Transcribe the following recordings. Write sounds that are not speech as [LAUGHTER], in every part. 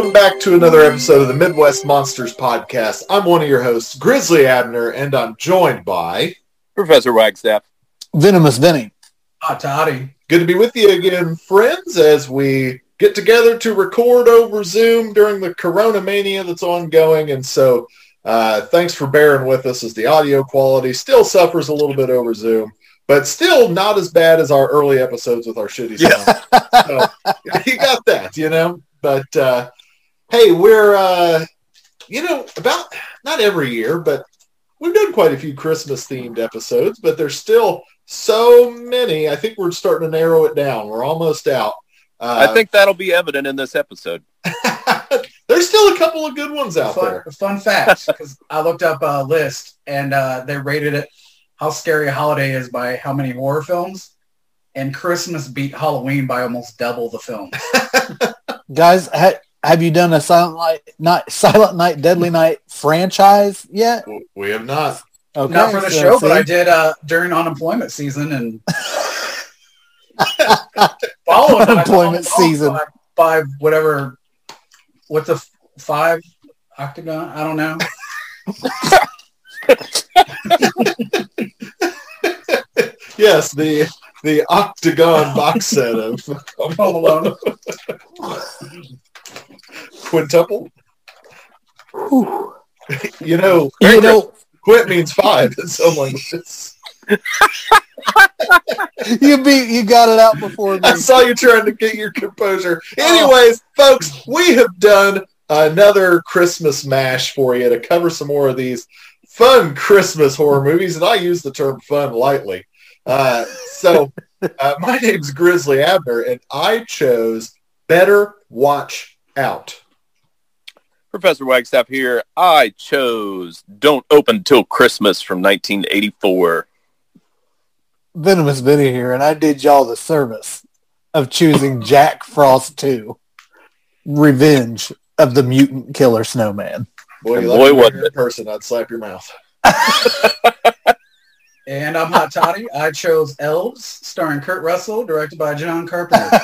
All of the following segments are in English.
Welcome back to another episode of the Midwest Monsters Podcast. I'm one of your hosts, Grizzly Abner, and I'm joined by. Professor Wagstaff. Venomous Vinny. Hot toddy. Good to be with you again, friends, as we get together to record over Zoom during the Corona mania that's ongoing. And so, uh, thanks for bearing with us as the audio quality still suffers a little bit over Zoom, but still not as bad as our early episodes with our shitty sound. so [LAUGHS] you got that, you know. But uh, hey, we're uh, you know about not every year, but we've done quite a few Christmas themed episodes, but there's still so many. I think we're starting to narrow it down. We're almost out. Uh, I think that'll be evident in this episode. [LAUGHS] there's still a couple of good ones out Fun, there. fun fact, because I looked up a list and uh, they rated it how scary a holiday is by how many horror films. And Christmas beat Halloween by almost double the film. [LAUGHS] Guys, ha- have you done a Silent Night, night, Silent Night, Deadly Night franchise yet? We have not. Okay, Not for the so show, but? I did uh, during unemployment season and [LAUGHS] followed by- Unemployment season. by, by whatever. What's a f- five octagon? I don't know. [LAUGHS] Yes, the the octagon box set of [LAUGHS] Home Alone. Quintuple. Whew. You know, You know, quint means five in some languages. [LAUGHS] you beat, you got it out before me. I saw you trying to get your composure. Anyways, folks, we have done another Christmas mash for you to cover some more of these fun Christmas horror movies, and I use the term fun lightly. Uh, so, uh, my name's Grizzly Abner, and I chose Better Watch Out. Professor Wagstaff here. I chose Don't Open Till Christmas from 1984. Venomous Vinny here, and I did y'all the service of choosing Jack Frost 2, Revenge of the Mutant Killer Snowman. Boy, you boy, like wasn't person, I'd slap your mouth. [LAUGHS] And I'm Hot Toddy. I chose Elves, starring Kurt Russell, directed by John Carpenter. [LAUGHS]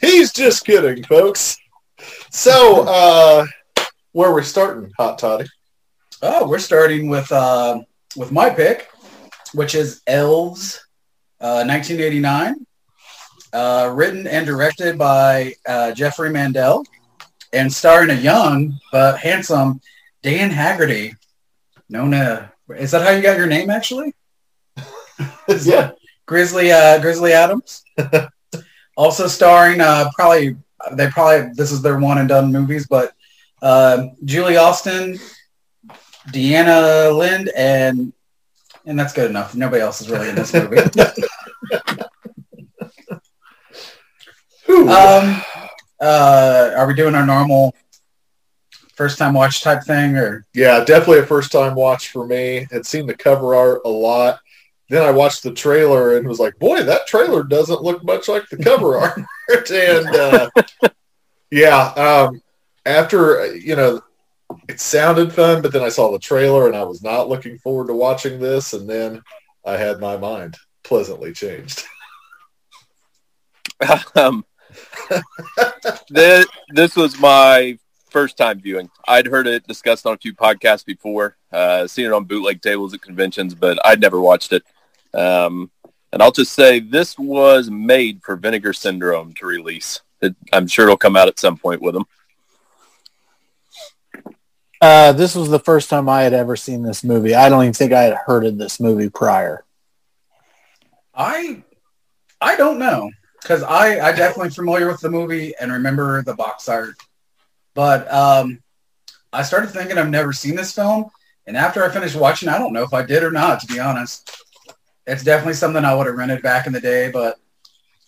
He's just kidding, folks. So, uh, where are we starting, Hot Toddy? oh, we're starting with uh, with my pick, which is Elves, uh, 1989, uh, written and directed by uh, Jeffrey Mandel, and starring a young but handsome Dan Haggerty. Uh, is that how you got your name actually? [LAUGHS] yeah. Grizzly uh, Grizzly Adams. [LAUGHS] also starring uh, probably they probably this is their one and done movies, but uh, Julie Austin, Deanna Lund, and and that's good enough. Nobody else is really in this movie. [LAUGHS] Um, uh, are we doing our normal first time watch type thing or? yeah, definitely a first time watch for me. Had seen the cover art a lot. Then I watched the trailer and was like, boy, that trailer doesn't look much like the cover [LAUGHS] art. and uh, yeah, um, after, uh, you know, it sounded fun, but then I saw the trailer and I was not looking forward to watching this. And then I had my mind pleasantly changed. [LAUGHS] [LAUGHS] um, this, this was my first time viewing. I'd heard it discussed on a few podcasts before, uh, seen it on bootleg tables at conventions, but I'd never watched it. Um, and I'll just say this was made for Vinegar Syndrome to release. It, I'm sure it'll come out at some point with them. Uh, this was the first time I had ever seen this movie. I don't even think I had heard of this movie prior. I I don't know because I I definitely familiar with the movie and remember the box art, but um, I started thinking I've never seen this film, and after I finished watching, I don't know if I did or not. To be honest, it's definitely something I would have rented back in the day, but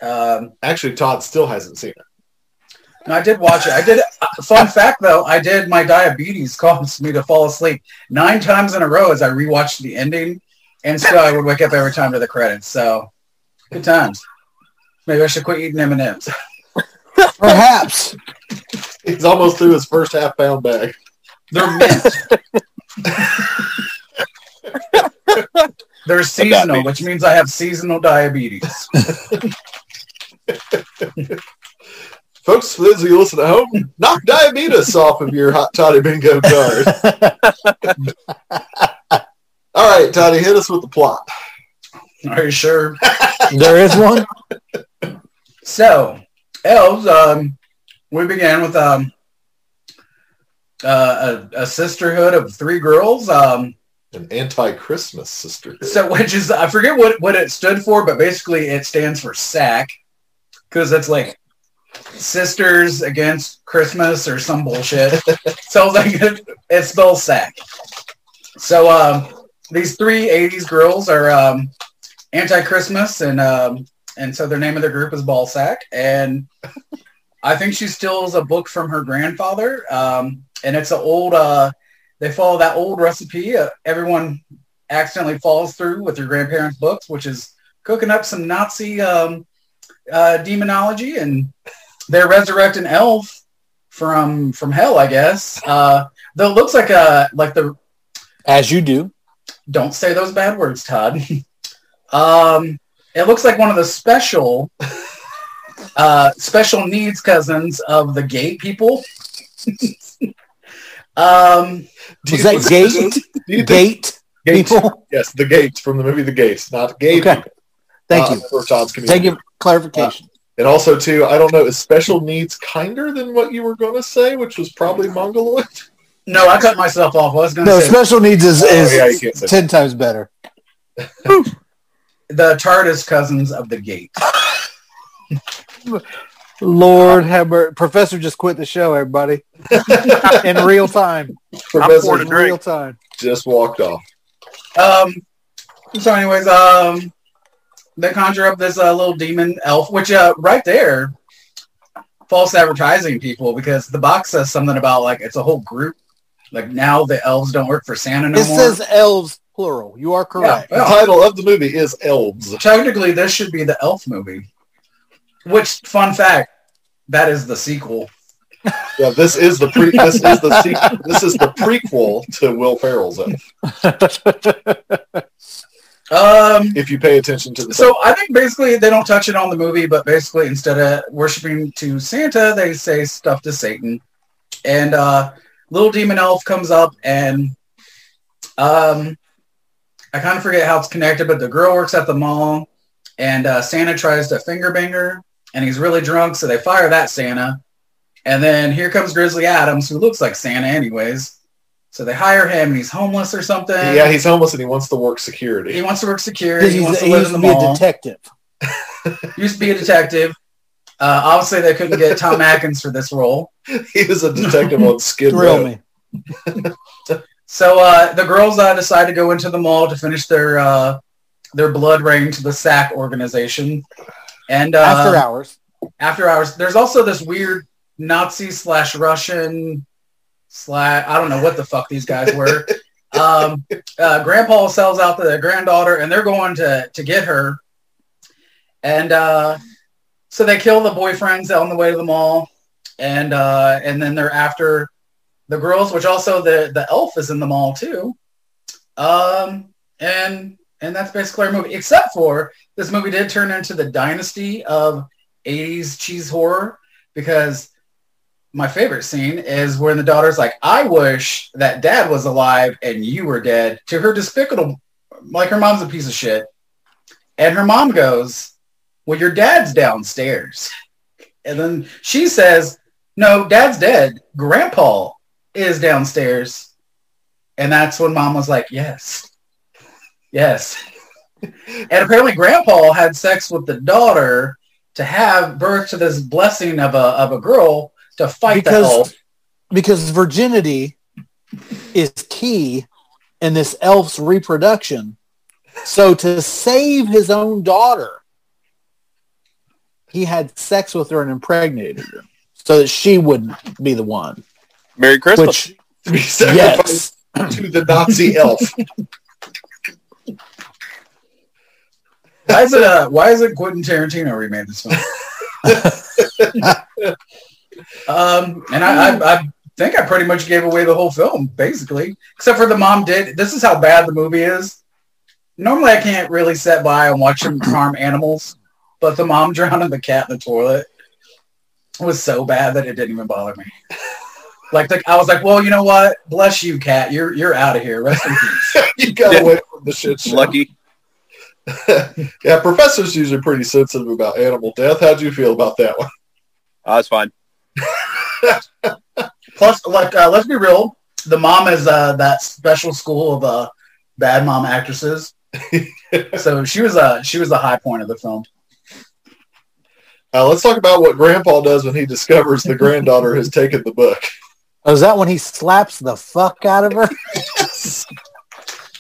Um, Actually, Todd still hasn't seen it. no, I did watch it. I did. uh, Fun fact, though, I did. My diabetes [LAUGHS] caused me to fall asleep nine times in a row as I rewatched the ending, and still I would wake up every time to the credits. So, good times. Maybe I should quit eating M and M's. [LAUGHS] Perhaps. He's almost through his first half pound bag. They're mint. They're [LAUGHS] seasonal, which means I have seasonal diabetes. [LAUGHS] Folks, for those of you listening at home, knock diabetes off of your hot toddy bingo card. [LAUGHS] All right, Toddy, hit us with the plot. Are you sure? there is one. So, elves. Um, we began with um, uh, a, a sisterhood of three girls. Um, An anti-Christmas sisterhood. so, which is I forget what what it stood for, but basically it stands for SAC because it's like sisters against Christmas or some bullshit. [LAUGHS] so like [LAUGHS] it, it spells SAC. So um, these three '80s girls are um, anti-Christmas, and um, and so their name of their group is Ballsack, and I think she steals a book from her grandfather, um, and it's an old. Uh, they follow that old recipe. Uh, everyone accidentally falls through with your grandparents' books, which is cooking up some Nazi um, uh, demonology, and they resurrect an elf from from hell, I guess. Uh, though it looks like a like the As you do. don't say those bad words, Todd. [LAUGHS] um, it looks like one of the special [LAUGHS] uh, special needs cousins of the gay people. [LAUGHS] um, Was you- that gate? [LAUGHS] do you think- Gate people? Yes, the Gates from the movie The Gates, not gay Okay. people. Thank uh, you. For Todd's community. Thank you. Clarification. And also, too, I don't know, is special needs kinder than what you were going to say, which was probably mongoloid? no, I cut myself off. I was going to no, say special needs is, Oh, is yeah, you can't say ten times better. The TARDIS cousins of the gate. Lord have. Professor just quit the show, everybody. [LAUGHS] In real time. Professor In real time. just walked off. Um, so, anyways, um, they conjure up this uh, little demon elf, which uh, right there, false advertising people because the box says something about like it's a whole group. Like now the elves don't work for Santa no It more. says elves plural. You are correct. The title of the movie is Elves. Technically, this should be the elf movie. Which, fun fact, that is the sequel. Yeah, this is the pre. This is the sequel. This is the prequel to Will Ferrell's Elf. Um, If you pay attention to the. So I think basically they don't touch it on the movie, but basically instead of worshiping to Santa, they say stuff to Satan. And uh, little demon elf comes up and um, I kind of forget how it's connected, but the girl works at the mall and uh, Santa tries to finger bang her and he's really drunk, so they fire that Santa. And then here comes Grizzly Adams, who looks like Santa anyways. So they hire him and he's homeless or something. yeah, he's homeless and he wants to work security. he wants to work security. He wants to he live used in to the be a mall detective. [LAUGHS] used to be a detective. Uh, obviously, they couldn't get Tom Atkins for this role. [LAUGHS] he was a detective on Skid Thrill Row. me. [LAUGHS] So uh, the girls uh, decide to go into the mall to finish their uh, their blood rain to the SAC organization. And uh, After hours. after hours, there's also this weird Nazi slash Russian slash I don't know what the fuck these guys were. [LAUGHS] um, uh, Grandpa sells out the granddaughter, and they're going to to get her. And uh, so they kill the boyfriends on the way to the mall, and uh, and then they're after the girls, which also the the elf is in the mall too. Um, and and that's basically our movie, except for this movie did turn into the dynasty of 80s cheese horror because my favorite scene is when the daughter's like, I wish that dad was alive and you were dead to her despicable, like her mom's a piece of shit. And her mom goes, well, your dad's downstairs. [LAUGHS] And then she says, no, dad's dead. Grandpa is downstairs. And that's when mom was like, yes, yes. and apparently grandpa had sex with the daughter to have birth to this blessing of a, of a girl to fight the Because- elf. Because virginity is key in this elf's reproduction. So to save his own daughter, he had sex with her and impregnated her so that she wouldn't be the one. Merry Christmas. Which, To be sacrificed yes. to the Nazi [LAUGHS] elf. Why is it? Uh, why is it Quentin Tarantino remade this film? [LAUGHS] um, and I, I, I think I pretty much gave away the whole film, basically, except for the mom did. This is how bad the movie is. Normally, I can't really sit by and watch them harm animals, but the mom [LAUGHS] drowning the cat in the toilet was so bad that it didn't even bother me. Like, the, I was like, well, you know what? Bless you, cat. You're you're out of here. Rest in peace. [LAUGHS] you got away from the shit show. Lucky. [LAUGHS] yeah, professors usually pretty sensitive about animal death. How'd you feel about that one? Oh, that's fine. [LAUGHS] Plus, like, uh, let's be real. The mom is uh, that special school of uh, bad mom actresses. so she was a she was the high point of the film. Uh, let's talk about what Grandpa does when he discovers the granddaughter has taken the book. Oh, is that when he slaps the fuck out of her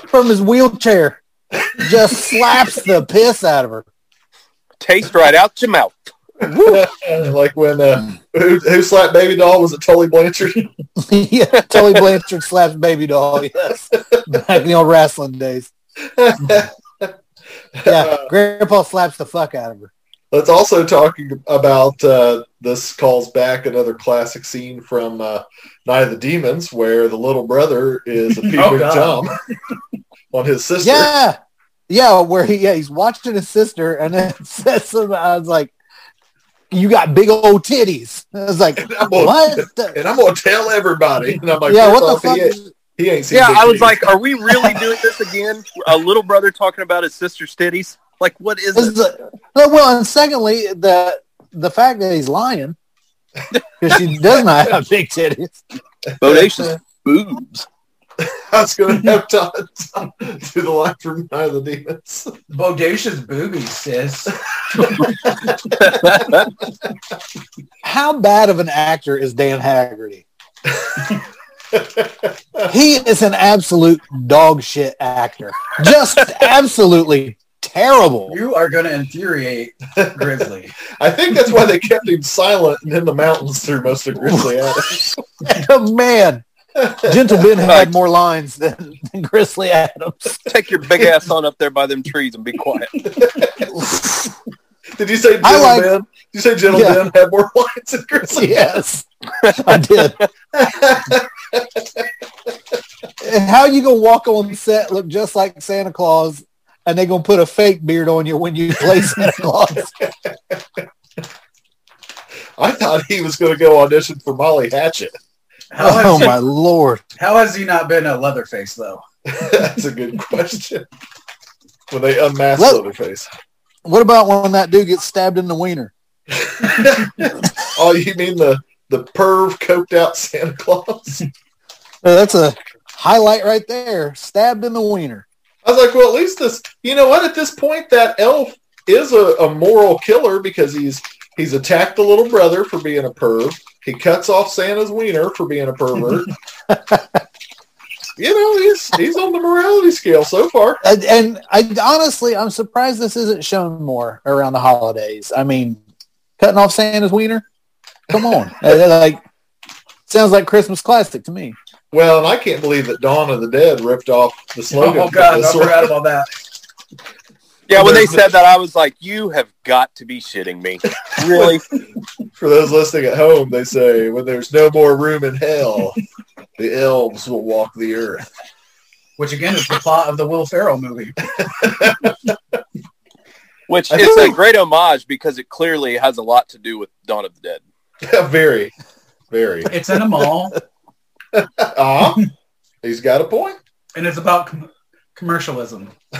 from his wheelchair? Just slaps the piss out of her. Taste right out your mouth. [LAUGHS] like when uh, who, who slapped Baby Doll? Was it Tully Blanchard? [LAUGHS] yeah, Tully Blanchard slaps baby doll. Yes, back in the old wrestling days. [LAUGHS] Yeah, Grandpa slaps the fuck out of her. Let's also talk about uh, this calls back another classic scene from uh, Night of the Demons, where the little brother is a [LAUGHS] peeping Oh, God. tom [LAUGHS] on his sister. Yeah, yeah, where he yeah he's watching his sister and then [LAUGHS] says something. I was like, "You got big old titties." I was like, And I'm gonna, "What?" And I'm going to tell everybody. And I'm like, yeah, what the fuck? He, is- he ain't seen Yeah, I was titties." like, are we really doing this again? A little brother talking about his sister's titties? Like, what is This it? is a- no, well, and secondly, the the fact that he's lying [LAUGHS] because she does not have [LAUGHS] big titties. Bodacious boobs. I was going to have Todd do the line from Night of the Demons. Bodacious boobies, sis. [LAUGHS] How bad of an actor is Dan Haggerty? He is an absolute dog shit actor. Just absolutely terrible. You are going to infuriate [LAUGHS] Grizzly. I think that's why they kept him silent and in the mountains through most of Grizzly Adams. [LAUGHS] Oh, man, Gentle Ben had more lines than, than Grizzly Adams. [LAUGHS] Take your big ass on up there by them trees and be quiet. Did you say I Gentle like- Ben? Did you say Gentle Yeah. Ben had more lines than Grizzly? Yes, I did. And how you gonna walk on set look just like Santa Claus, and they're gonna put a fake beard on you when you play Santa [LAUGHS] Claus? I thought he was going to go audition for Molly Hatchet. How Oh has, my lord! how has he not been a Leatherface, though? [LAUGHS] That's a good question. When they unmask Let- Leatherface. What about when that dude gets stabbed in the wiener? [LAUGHS] oh, you mean the the perv coked out Santa Claus? That's a highlight right there. Stabbed in the wiener. I was like, well, at least this. You know what? At this point, that elf is a, a moral killer because he's he's attacked the little brother for being a perv. He cuts off Santa's wiener for being a pervert. [LAUGHS] you know, he's he's on the morality scale so far. And, and I honestly, I'm surprised this isn't shown more around the holidays. I mean, cutting off Santa's wiener. Come on, [LAUGHS] like sounds like Christmas classic to me. Well, and I can't believe that Dawn of the Dead ripped off the slogan. Oh, God, I this one. forgot about that. [LAUGHS] Yeah, when they said that, I was like, you have got to be shitting me. [LAUGHS] Really? For those listening at home, they say, when there's no more room in hell, the elves will walk the earth. Which, again, is the plot of the Will Ferrell movie. [LAUGHS] Which I is a great homage because it clearly has a lot to do with Dawn of the Dead. Yeah, very, very. It's in a mall, Ah, he's got a point. and it's about com- commercialism. [LAUGHS]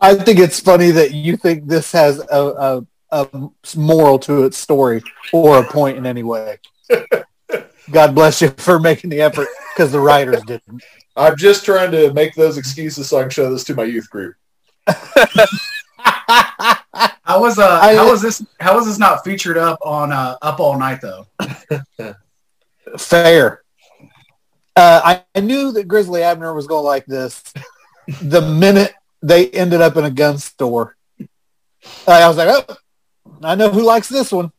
I think it's funny that you think this has a, a, a moral to its story or a point in any way. [LAUGHS] God bless you for making the effort because the writers didn't. I'm just trying to make those excuses so I can show this to my youth group. [LAUGHS] How was uh I- how was this how was this not featured up on uh, Up All Night though? Fair. Uh, I, I knew that Grizzly Abner was going to like this the [LAUGHS] minute they ended up in a gun store I was like, oh, I know who likes this one.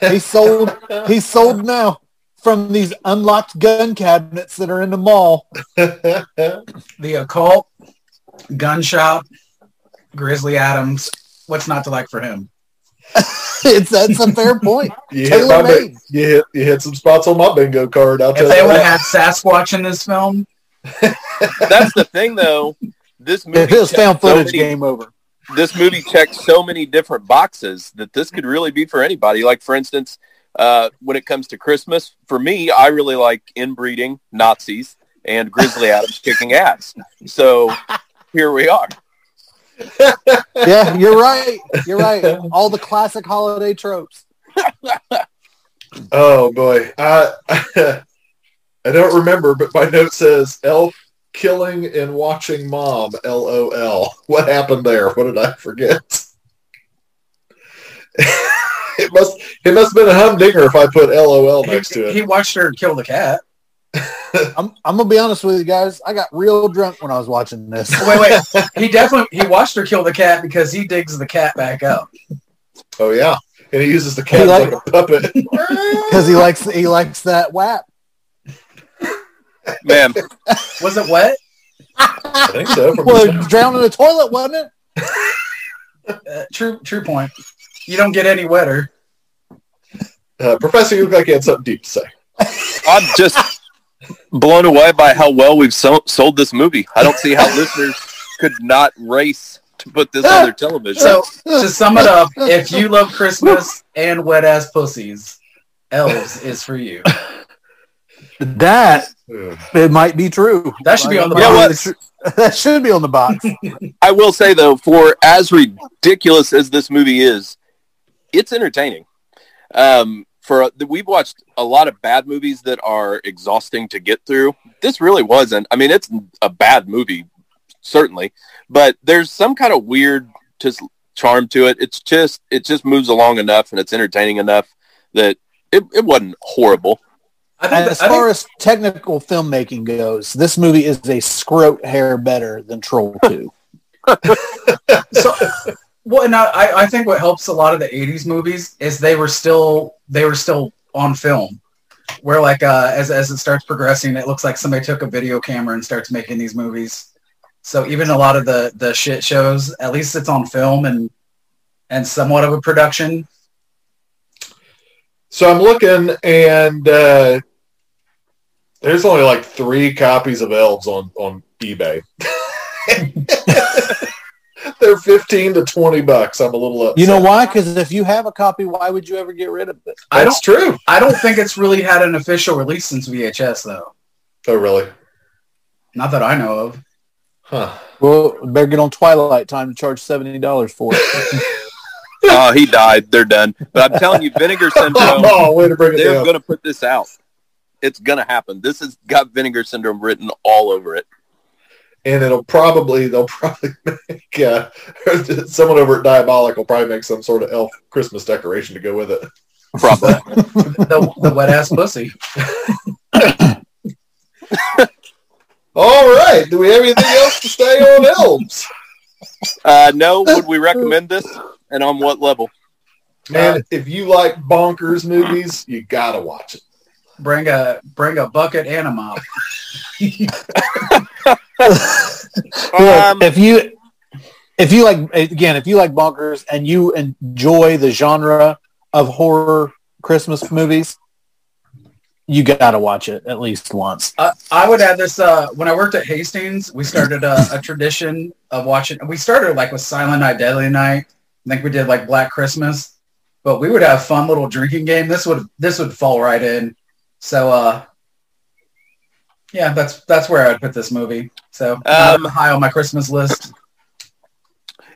He's sold. He's sold now from these unlocked gun cabinets that are in the mall. [LAUGHS] The occult, gun shop, Grizzly Adams. What's not to like for him? [LAUGHS] it's that's a fair point. [LAUGHS] you, hit Tailor my you hit you hit some spots on my bingo card. I'll tell If they would have had Sasquatch in this film, [LAUGHS] That's the thing, though. This movie If it was checks found so footage, many- game over. this movie checks so many different boxes that this could really be for anybody. Like, for instance, uh, when it comes to Christmas, for me, I really like inbreeding Nazis and Grizzly Adams kicking ass. So here we are. Yeah, you're right. You're right. All the classic holiday tropes. Oh boy, I [LAUGHS] I don't remember, but my note says elf killing and watching mom. LOL. What happened there? What did I forget? [LAUGHS] it must it must have been a humdinger if I put LOL next to it. he watched her kill the cat. [LAUGHS] I'm, I'm gonna be honest with you guys. I got real drunk when I was watching this [LAUGHS] Wait, wait. He definitely he watched her kill the cat because he digs the cat back up. Oh yeah, and he uses the cat like, like- a puppet. [LAUGHS] because he likes he likes that WAP. Man, Was it wet? I think so. Well, drowned in the toilet, wasn't it? Uh, true, true point. You don't get any wetter. uh, Professor, you look like you had something deep to say. I'm just blown away by how well we've so- sold this movie. I don't see how [LAUGHS] listeners could not race to put this on their television. So to sum it up, if you love Christmas and wet ass pussies, Elves is for you. That it might be true. That should be on the Yeah, well, box. [LAUGHS] That should be on the box. I will say though, for as ridiculous as this movie is, it's entertaining. Um, for uh, we've watched a lot of bad movies that are exhausting to get through. This really wasn't. I mean, it's a bad movie, certainly, but there's some kind of weird just charm to it. It's just it just moves along enough and it's entertaining enough that it, it wasn't horrible. I think, And that- as I think far as technical filmmaking goes, this movie is a scrote hair better than Troll 2. [LAUGHS] so well and I, I think what helps a lot of the 80s movies is they were still they were still on film. Where like uh as, as it starts progressing it looks like somebody took a video camera and starts making these movies. So even a lot of the the shit shows at least it's on film and and somewhat of a production. So I'm looking, and uh, there's only like three copies of Elves on on eBay. [LAUGHS] They're fifteen to twenty bucks. I'm a little upset. You know why? Because if you have a copy, why would you ever get rid of it? I That's true. i don't think it's really had an official release since vhs though Oh, really? not that i know of Huh. Well, better get on Twilight time to charge seventy dollars for it. [LAUGHS] Oh, he died. They're done. But I'm telling you, Vinegar Syndrome. [LAUGHS] Oh, way to bring it they're down. going to put this out. It's going to happen. This has got vinegar syndrome written all over it. And it'll probably they'll [LAUGHS] probably make uh, [LAUGHS] someone over at Diabolic will probably make some sort of elf Christmas decoration to go with it. Probably. [LAUGHS] the, the wet ass pussy All right. Do we have anything else to say on elves? uh, no, would we recommend this? And on what level? Man, if you like bonkers movies, you gotta watch it. Bring a bring a bucket and a mop [LAUGHS] [LAUGHS] Um, if you if you like again, if you like bonkers and you enjoy the genre of horror Christmas movies, you gotta watch it at least once. I, I would add this. Uh, when I worked at Hastings, we started a, a tradition of watching. We started like with Silent Night, Deadly Night. I think we did like Black Christmas, but we would have fun little drinking game. This would this would fall right in. So, uh, yeah, that's that's where I'd put this movie. So Um, high on my Christmas list.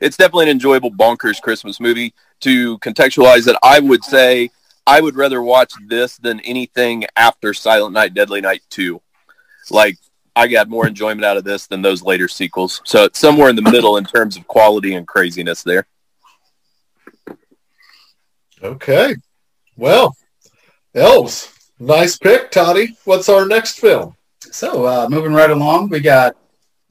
it's definitely an enjoyable bonkers Christmas movie. To contextualize it, I would say I would rather watch this than anything after Silent Night, Deadly Night 2. Like, I got more enjoyment out of this than those later sequels. So it's somewhere in the middle in terms of quality and craziness there. Okay. Well, elves. Nice pick, Toddy. What's our next film? So uh, moving right along, we got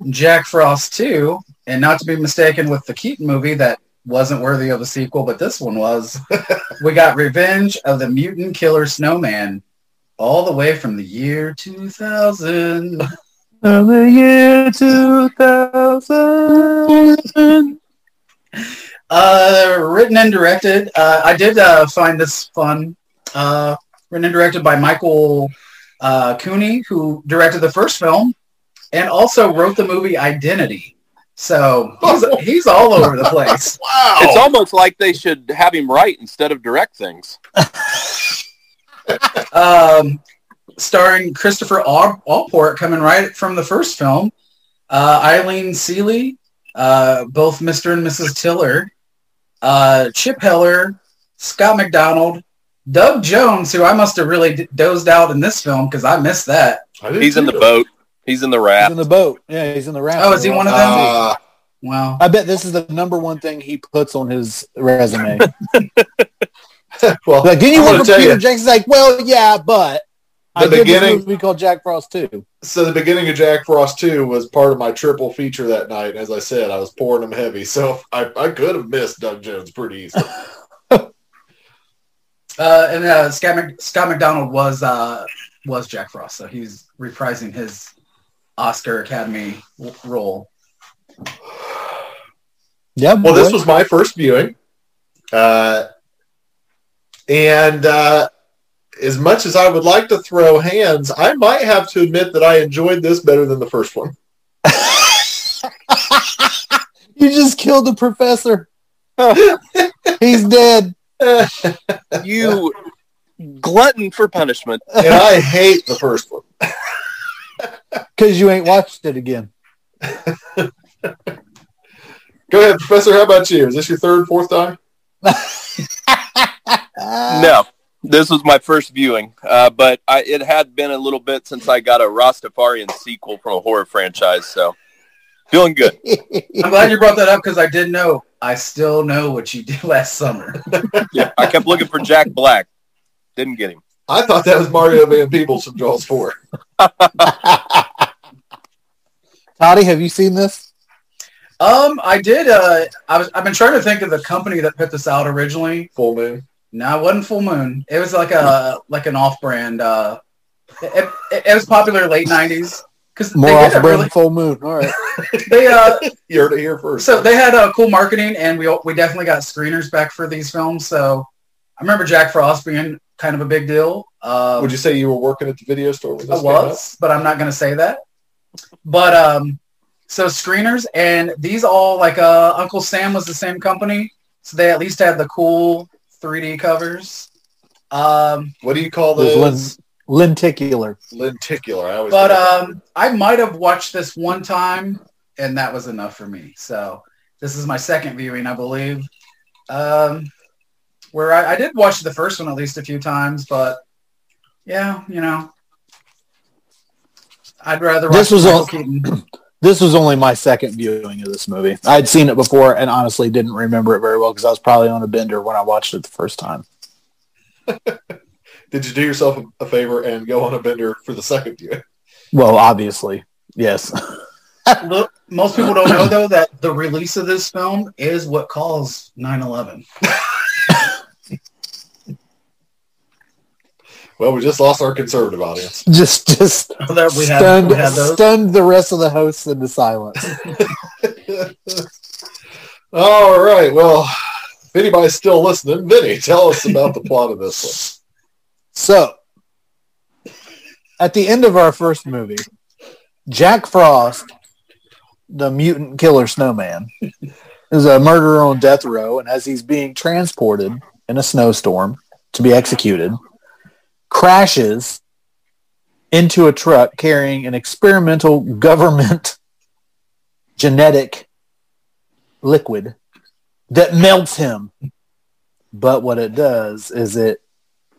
Jack Frost 2, and not to be mistaken with the Keaton movie that wasn't worthy of a sequel, but this one was. [LAUGHS] we got Revenge of the Mutant Killer Snowman, all the way from the year 2000. [LAUGHS] Of the year 2000. Uh, written and directed. Uh, I did uh, find this fun. Uh, written and directed by Michael uh, Cooney, who directed the first film and also wrote the movie Identity. So he's, he's all over the place. [LAUGHS] Wow. It's almost like they should have him write instead of direct things. [LAUGHS] Um, starring Christopher Al- Allport coming right from the first film. Uh, Eileen Seeley, uh, both Mr. and Mrs. Tiller. Uh, Chip Heller, Scott McDonald, Doug Jones, who I must have really d- dozed out in this film because I missed that. I did He's in the boat. He's in the He's raft. in the boat. Yeah, he's in the raft. Oh, is he one of them? Uh, Wow. I bet this is the number one thing he puts on his resume. [LAUGHS] well, Like, didn't you I'm work for Peter you, Jackson's like, well, yeah, but I The did beginning- this movie called Jack Frost too. so the beginning of Jack Frost 2 was part of my triple feature that night. As I said, I was pouring them heavy. So I, I could have missed Doug Jones pretty easily. [LAUGHS] Uh, and uh, Scott, Mc- Scott McDonald was uh, was Jack Frost, so he's reprising his Oscar Academy w- role. Yeah, Well, this was my first viewing. Uh, and uh, as much as I would like to throw hands, I might have to admit that I enjoyed this better than the first one. [LAUGHS] you just killed the professor. [LAUGHS] He's dead. [LAUGHS] You glutton for punishment. and I hate the first one. [LAUGHS] Because you ain't watched it again. [LAUGHS] Go ahead, Professor. How about you? Is this your third, fourth time? No, this was my first viewing, uh, but I, it had been a little bit since I got a Rastafarian sequel from a horror franchise, so feeling good. I'm glad you brought that up because I did know. I still know what you did [LAUGHS] last summer. [LAUGHS] Yeah, I kept looking for Jack Black, didn't get him. I thought that was Mario Van Peebles from Jaws 4. [LAUGHS] Toddy, have you seen this? Um, I did. Uh, I was. I've been trying to think of the company that put this out originally. Full Moon. No, it wasn't Full Moon. It was like a like an off-brand. Uh, it, it, it was popular late '90s because More they off a brand really. full moon. All right. [LAUGHS] They uh, You heard it here first. so they had uh, cool marketing, and we we definitely got screeners back for these films. So I remember Jack Frost being kind of a big deal. Um, Would you say you were working at the video store when I this came out? was, but I'm not going to say that. But um, so screeners, and these all like uh, Uncle Sam was the same company, so they at least had the cool 3D covers. Um, What do you call Those those? Lenticular. Lenticular. I always but um, I might have watched this one time, and that was enough for me. So this is my second viewing, I believe. Um, where I, I did watch the first one at least a few times, but yeah, you know, I'd rather watch This was Michael all- Keaton. [CLEARS THROAT] This was only my second viewing of this movie. I'd seen it before and honestly didn't remember it very well because I was probably on a bender when I watched it the first time. [LAUGHS] Did you do yourself a favor and go on a bender for the second year? Well, obviously, yes. [LAUGHS] Look, most people don't know though that the release of this film is what caused 9/11. [LAUGHS] Well, we just lost our conservative audience. just, just That we had, stunned, we had those. stunned the rest of the hosts into silence. [LAUGHS] All right. Well, if anybody's still listening, Vinny, tell us about the plot of this So, at the end of our first movie, Jack Frost, the mutant killer snowman, is a murderer on death row, and as he's being transported in a snowstorm to be executed, crashes into a truck carrying an experimental government [LAUGHS] genetic liquid that melts him. But what it does is it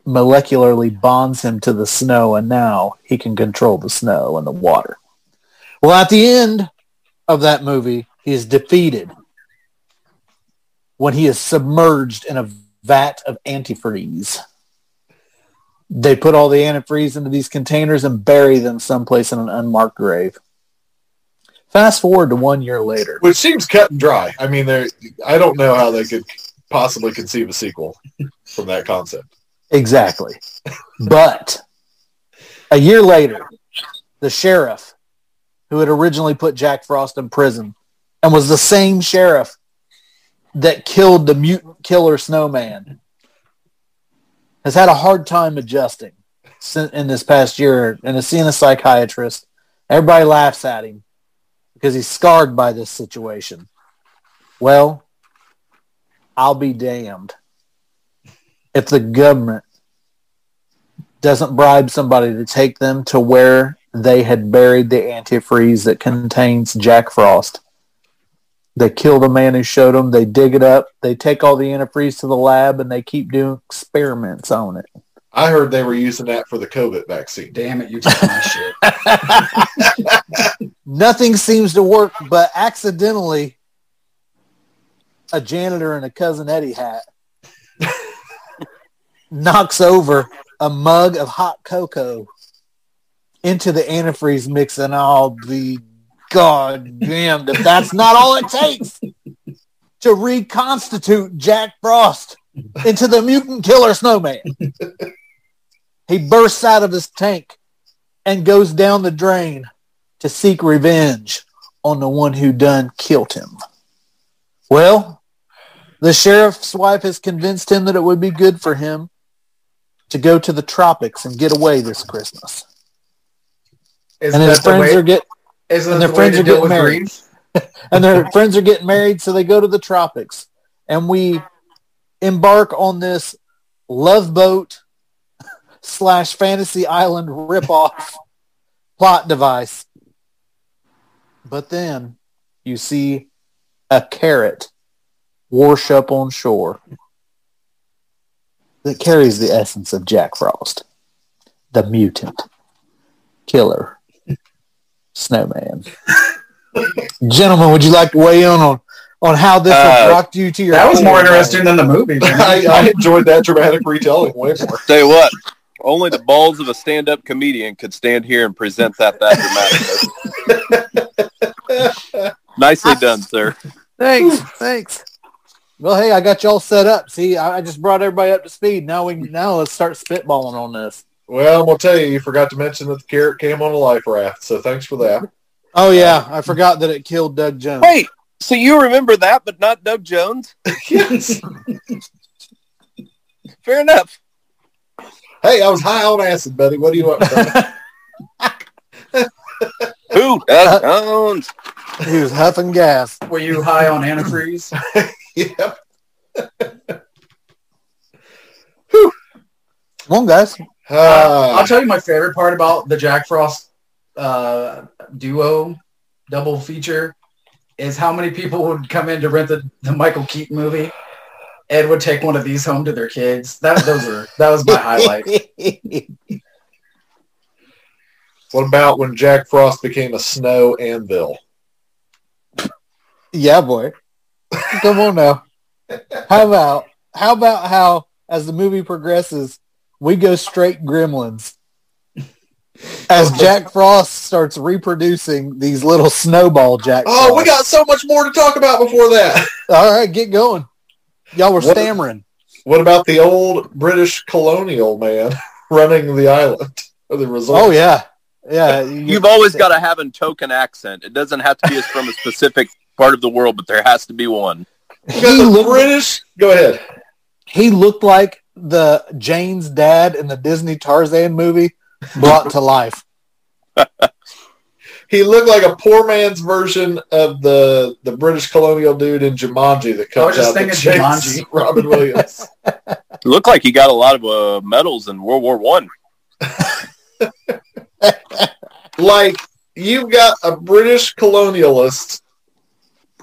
molecularly bonds him to the snow, and now he can control the snow and the water. Well, at the end of that movie, he is defeated when he is submerged in a vat of antifreeze. They put all the antifreeze into these containers and bury them someplace in an unmarked grave. Fast forward to one year later. which seems cut and dry. I mean. I don't know how they could possibly conceive a sequel from that concept. Exactly. But a year later, the sheriff who had originally put Jack Frost in prison and was the same sheriff that killed the mutant killer snowman has had a hard time adjusting in this past year and is seeing a psychiatrist. Everybody laughs at him because he's scarred by this situation. Well, I'll be damned if the government doesn't bribe somebody to take them to where they had buried the antifreeze that contains Jack Frost. They kill the man who showed them. They dig it up. They take all the antifreeze to the lab and they keep doing experiments on it. I heard they were using that for the COVID vaccine. Damn it, you took my shit. [LAUGHS] Nothing seems to work, but accidentally, a janitor in a cousin Eddie hat knocks over a mug of hot cocoa into the antifreeze mix, and I'll be goddamned if that's not all it takes to reconstitute Jack Frost into the mutant killer snowman. he bursts out of his tank and goes down the drain to seek revenge on the one who done killed him. Well, the sheriff's wife has convinced him that it would be good for him to go to the tropics and get away this Christmas. Isn't And his friends way, are get and their the friends are getting married. [LAUGHS] and their friends are getting married, so they go to the tropics. And we embark on this love boat [LAUGHS] slash fantasy island ripoff [LAUGHS] plot device. But then you see a carrot wash up on shore that carries the essence of Jack Frost, the mutant killer snowman. [LAUGHS] Gentlemen, would you like to weigh in on, on how this has Uh, brought you to your That was more interesting than the movie. [LAUGHS] I, I enjoyed that dramatic retelling way more. [LAUGHS] Tell you what, only the balls of a stand-up comedian could stand here and present that that dramatically. Nicely done, sir. Thanks, thanks. Well, hey, I got y'all set up. See, I, I just brought everybody up to speed. Now we now let's start spitballing on this. Well, I'm gonna tell you, you forgot to mention that the carrot came on a life raft, so thanks for that. Oh yeah, uh, I forgot that it killed Doug Jones. Wait, so you remember that, but not Doug Jones? [LAUGHS] yes. [LAUGHS] Fair enough. Hey, I was high on acid, buddy. What do you want? from me? [LAUGHS] Who? Doug Jones. he was huffing gas. Were you high on antifreeze? Yep. [LAUGHS] Come on, guys. Uh, I'll tell you my favorite part about the Jack Frost uh, duo double feature is how many people would come in to rent the, the Michael Keaton movie. Ed would take one of these home to their kids. That those were that was my highlight. [LAUGHS] what about when Jack Frost became a snow anvil? yeah, boy. Come on now. How about how about how as the movie progresses, we go straight gremlins. As [LAUGHS] Jack Frost starts reproducing these little snowball Jack Oh, we got so much more to talk about before that. [LAUGHS] All right, get going. Y'all were What- stammering. What about the old British colonial man [LAUGHS] running the island or the resort? Oh yeah, yeah. you- You've always got to have a token accent. It doesn't have to be from a specific part of the world, but there has to be one. He the looked, British. Go ahead. he looked like the Jane's dad in the Disney Tarzan movie brought to life. [LAUGHS] He looked like a poor man's version of the the British colonial dude in Jumanji that I was just out. thinking chases Jumanji. Robin Williams. [LAUGHS] It looked like he got a lot of uh, medals in World War One. [LAUGHS] like you've got a British colonialist,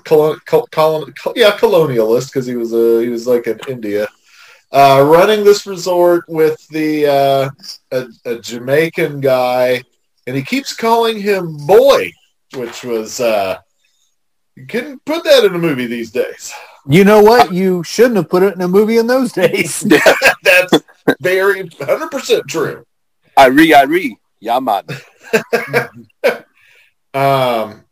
colon, col, colon, col- yeah, colonialist because he was a he was like in India, uh, running this resort with the uh, a, a Jamaican guy, and he keeps calling him boy, which was uh, you couldn't put that in a movie these days. You know what? You shouldn't have put it in a movie in those days. [LAUGHS] That's very hundred percent true. Irie, Irie, yeah, man. [LAUGHS] Um,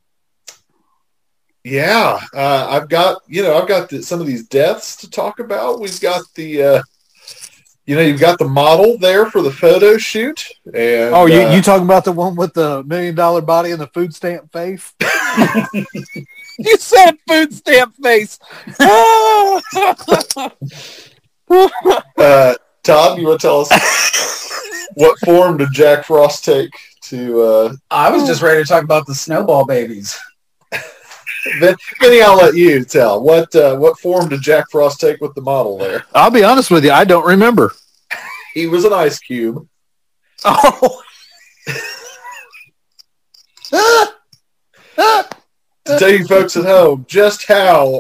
yeah, uh, I've got you know I've got the, some of these deaths to talk about. We've got the uh, you know you've got the model there for the photo shoot. And Oh, you uh, you talking about the one with the million dollar body and the food stamp face? [LAUGHS] [LAUGHS] You said food stamp face. [LAUGHS] uh, Todd, you want to tell us what form did Jack Frost take to? Uh, I was just ready to talk about the snowball babies. Vinny, I'll let you tell what uh, what form did Jack Frost take with the model there. I'll be honest with you, I don't remember. [LAUGHS] He was an ice cube. Oh. To tell you folks at home just how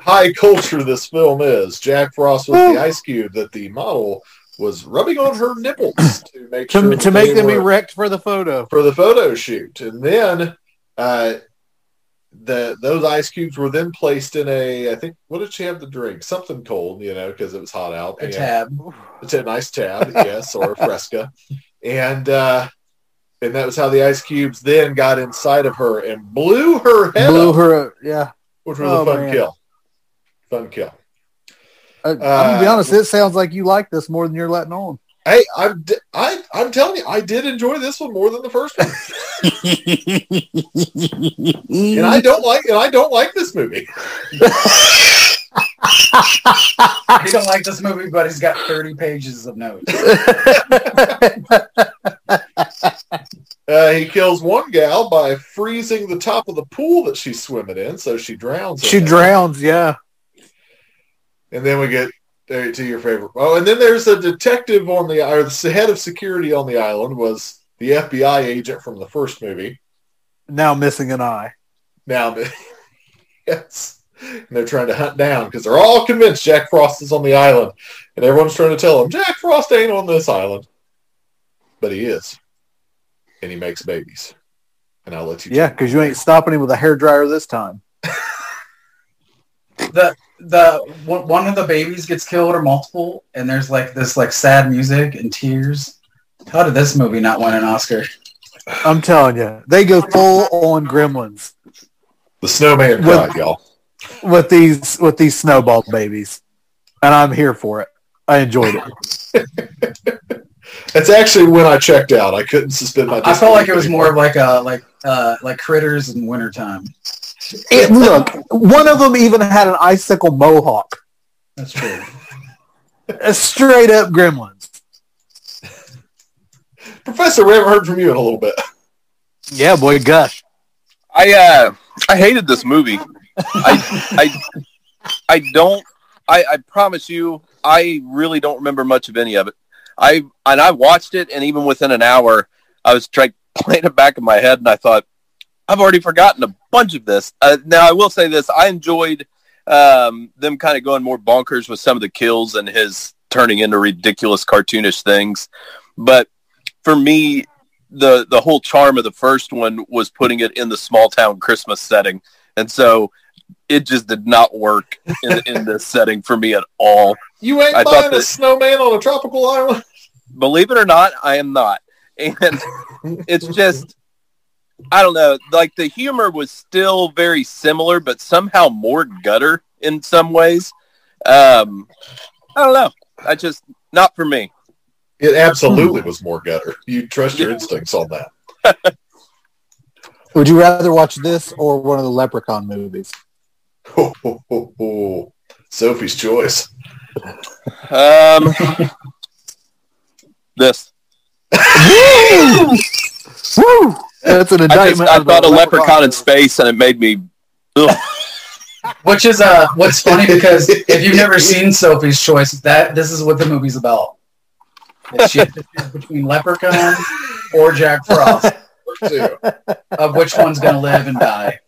high culture this film is. Jack Frost was the ice cube that the model was rubbing on her nipples [CLEARS THROAT] to make to, sure to make them erect for the photo. for the photo shoot. And then uh, the those ice cubes were then placed in a I think what did she have to drink? Something cold, you know, because it was hot out. A And tab. It's a nice tab, yes, or a fresca. [LAUGHS] And uh, and that was how the ice cubes then got inside of her and blew her head Blew up, her, yeah. which was Oh, a fun man. kill. Fun kill. I, I'm gonna be Uh, honest. It sounds like you like this more than you're letting on. Hey, I'm d- I I'm telling you, I did enjoy this one more than the first one, and I don't like and I don't like this movie. [LAUGHS] I don't like this movie, but he's got 30 pages of notes. [LAUGHS] Uh, he kills one gal by freezing the top of the pool that she's swimming in, so she drowns. she drowns. Yeah. And then we get to your favorite. Oh, and then there's a detective on the or the head of security on the island was the FBI agent from the first movie. Now missing an eye. Now, [LAUGHS] yes, and they're trying to hunt down because they're all convinced Jack Frost is on the island, and everyone's trying to tell them Jack Frost ain't on this island, but he is, and he makes babies. And I'll let you. Yeah, because you ain't stopping him with a hair dryer this time. [LAUGHS] The the one, one of the babies gets killed or multiple, and there's like this like sad music and tears. How did this movie not win an Oscar? I'm telling you, they go full on Gremlins The snowman Well- cried, y'all. with these with these snowball babies, and I'm here for it. I enjoyed it. [LAUGHS] That's actually when I checked out. I couldn't suspend my. I felt like it was disbelief more of like a like uh like critters in wintertime. It, look, one of them even had an icicle mohawk. That's true. A straight up Gremlins. Professor, we haven't heard from you in a little bit. Yeah, boy, gush. I uh I hated this movie. I I I don't I, I promise you I really don't remember much of any of it. I and I watched it and even within an hour I was trying playing it back in my head and I thought I've already forgotten a bunch of this. Uh, now I will say this, I enjoyed um, them kind of going more bonkers with some of the kills and his turning into ridiculous cartoonish things. But for me, the the whole charm of the first one was putting it in the small town Christmas setting, and so it just did not work in, in this [LAUGHS] setting for me at all. You ain't I buying a snowman on a tropical island. Believe it or not, I am not, and [LAUGHS] it's just I don't know. Like the humor was still very similar, but somehow more gutter in some ways. Um, I don't know. I just not for me. It absolutely was more gutter. You trust your instincts on that. Would you rather watch this or one of the Leprechaun movies? Ho, ho, ho, ho. Sophie's choice. Um, [LAUGHS] this. [LAUGHS] Woo! That's an I, just, indictment. I of thought a leprechaun in space, and it made me. [LAUGHS] Which is uh what's funny because if you've never seen Sophie's Choice, that this is what the movie's about. That she has to choose between Leprechaun or Jack Frost, Too. of which one's gonna live and die.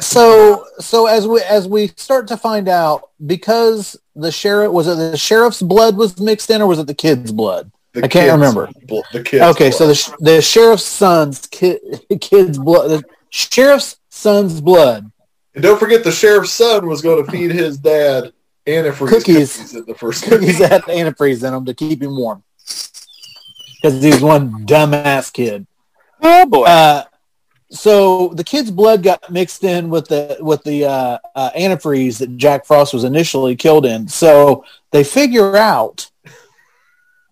So, so as we as we start to find out, because the sheriff was it the sheriff's blood was mixed in, or was it the kid's blood? The I can't remember. bl- The kids. Okay, so the sh- the sheriff's son's kid [LAUGHS] kid's blood, the sheriff's son's blood. and don't forget the sheriff's son was going to feed his dad antifreeze Cookies. cookies, in the first Cookies had antifreeze in them to keep him warm because he's one dumbass kid. Oh boy! Uh, So the kid's blood got mixed in with the with the uh, uh, antifreeze that Jack Frost was initially killed in. So they figure out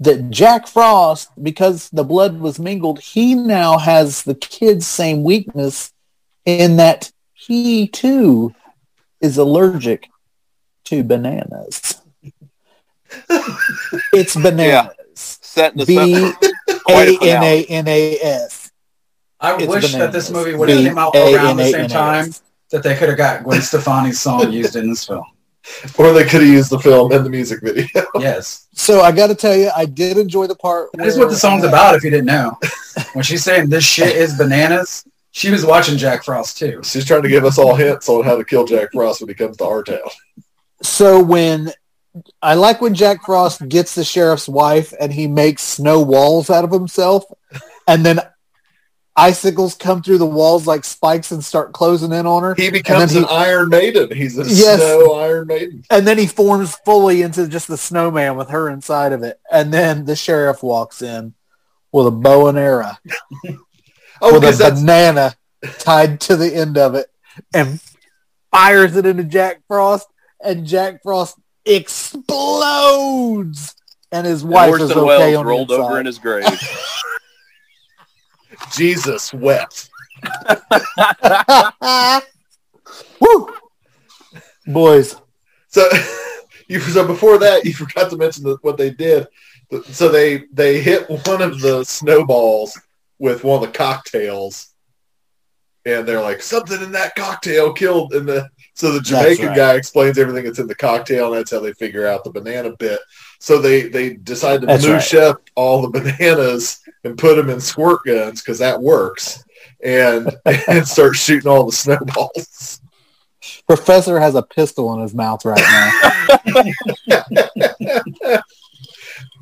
that Jack Frost, because the blood was mingled, he now has the kid's same weakness in that he too is allergic to bananas. [LAUGHS] it's bananas. Setting us B up. A N A N A S. I It's wish that this movie would have came out around the same time that they could have got Gwen Stefani's song used in this film. [LAUGHS] Or they could have used the film and the music video. [LAUGHS] Yes. So I got to tell you, I did enjoy the part. That is what the song's uh, about if you didn't [LAUGHS] know. When she's saying this shit is bananas, she was watching Jack Frost too. She's trying to give us all hints on how to kill Jack Frost when he comes to our town. So when I like when Jack Frost gets the sheriff's wife and he makes snow walls out of himself, and then icicles come through the walls like spikes and start closing in on her, He becomes he- an Iron Maiden. He's a Yes. snow Iron Maiden. and then he forms fully into just the snowman with her inside of it, and then the sheriff walks in with a bow and arrow [LAUGHS] Oh, with a that's banana tied to the end of it and fires it into Jack Frost, and Jack Frost explodes, and his And wife is okay Welles on rolled the over in his grave. [LAUGHS] Jesus wept. [LAUGHS] Woo! Boys, So, [LAUGHS] you so before that, you forgot to mention that what they did. So they they hit one of the snowballs with one of the cocktails, and they're like something in that cocktail killed. And the so the Jamaican right. guy explains everything that's in the cocktail, and that's how they figure out the banana bit. So they they decide to That's moosh up all the [LAUGHS] bananas and put them in squirt guns because that works, and [LAUGHS] and start shooting all the snowballs. Professor has a pistol in his mouth right now. [LAUGHS]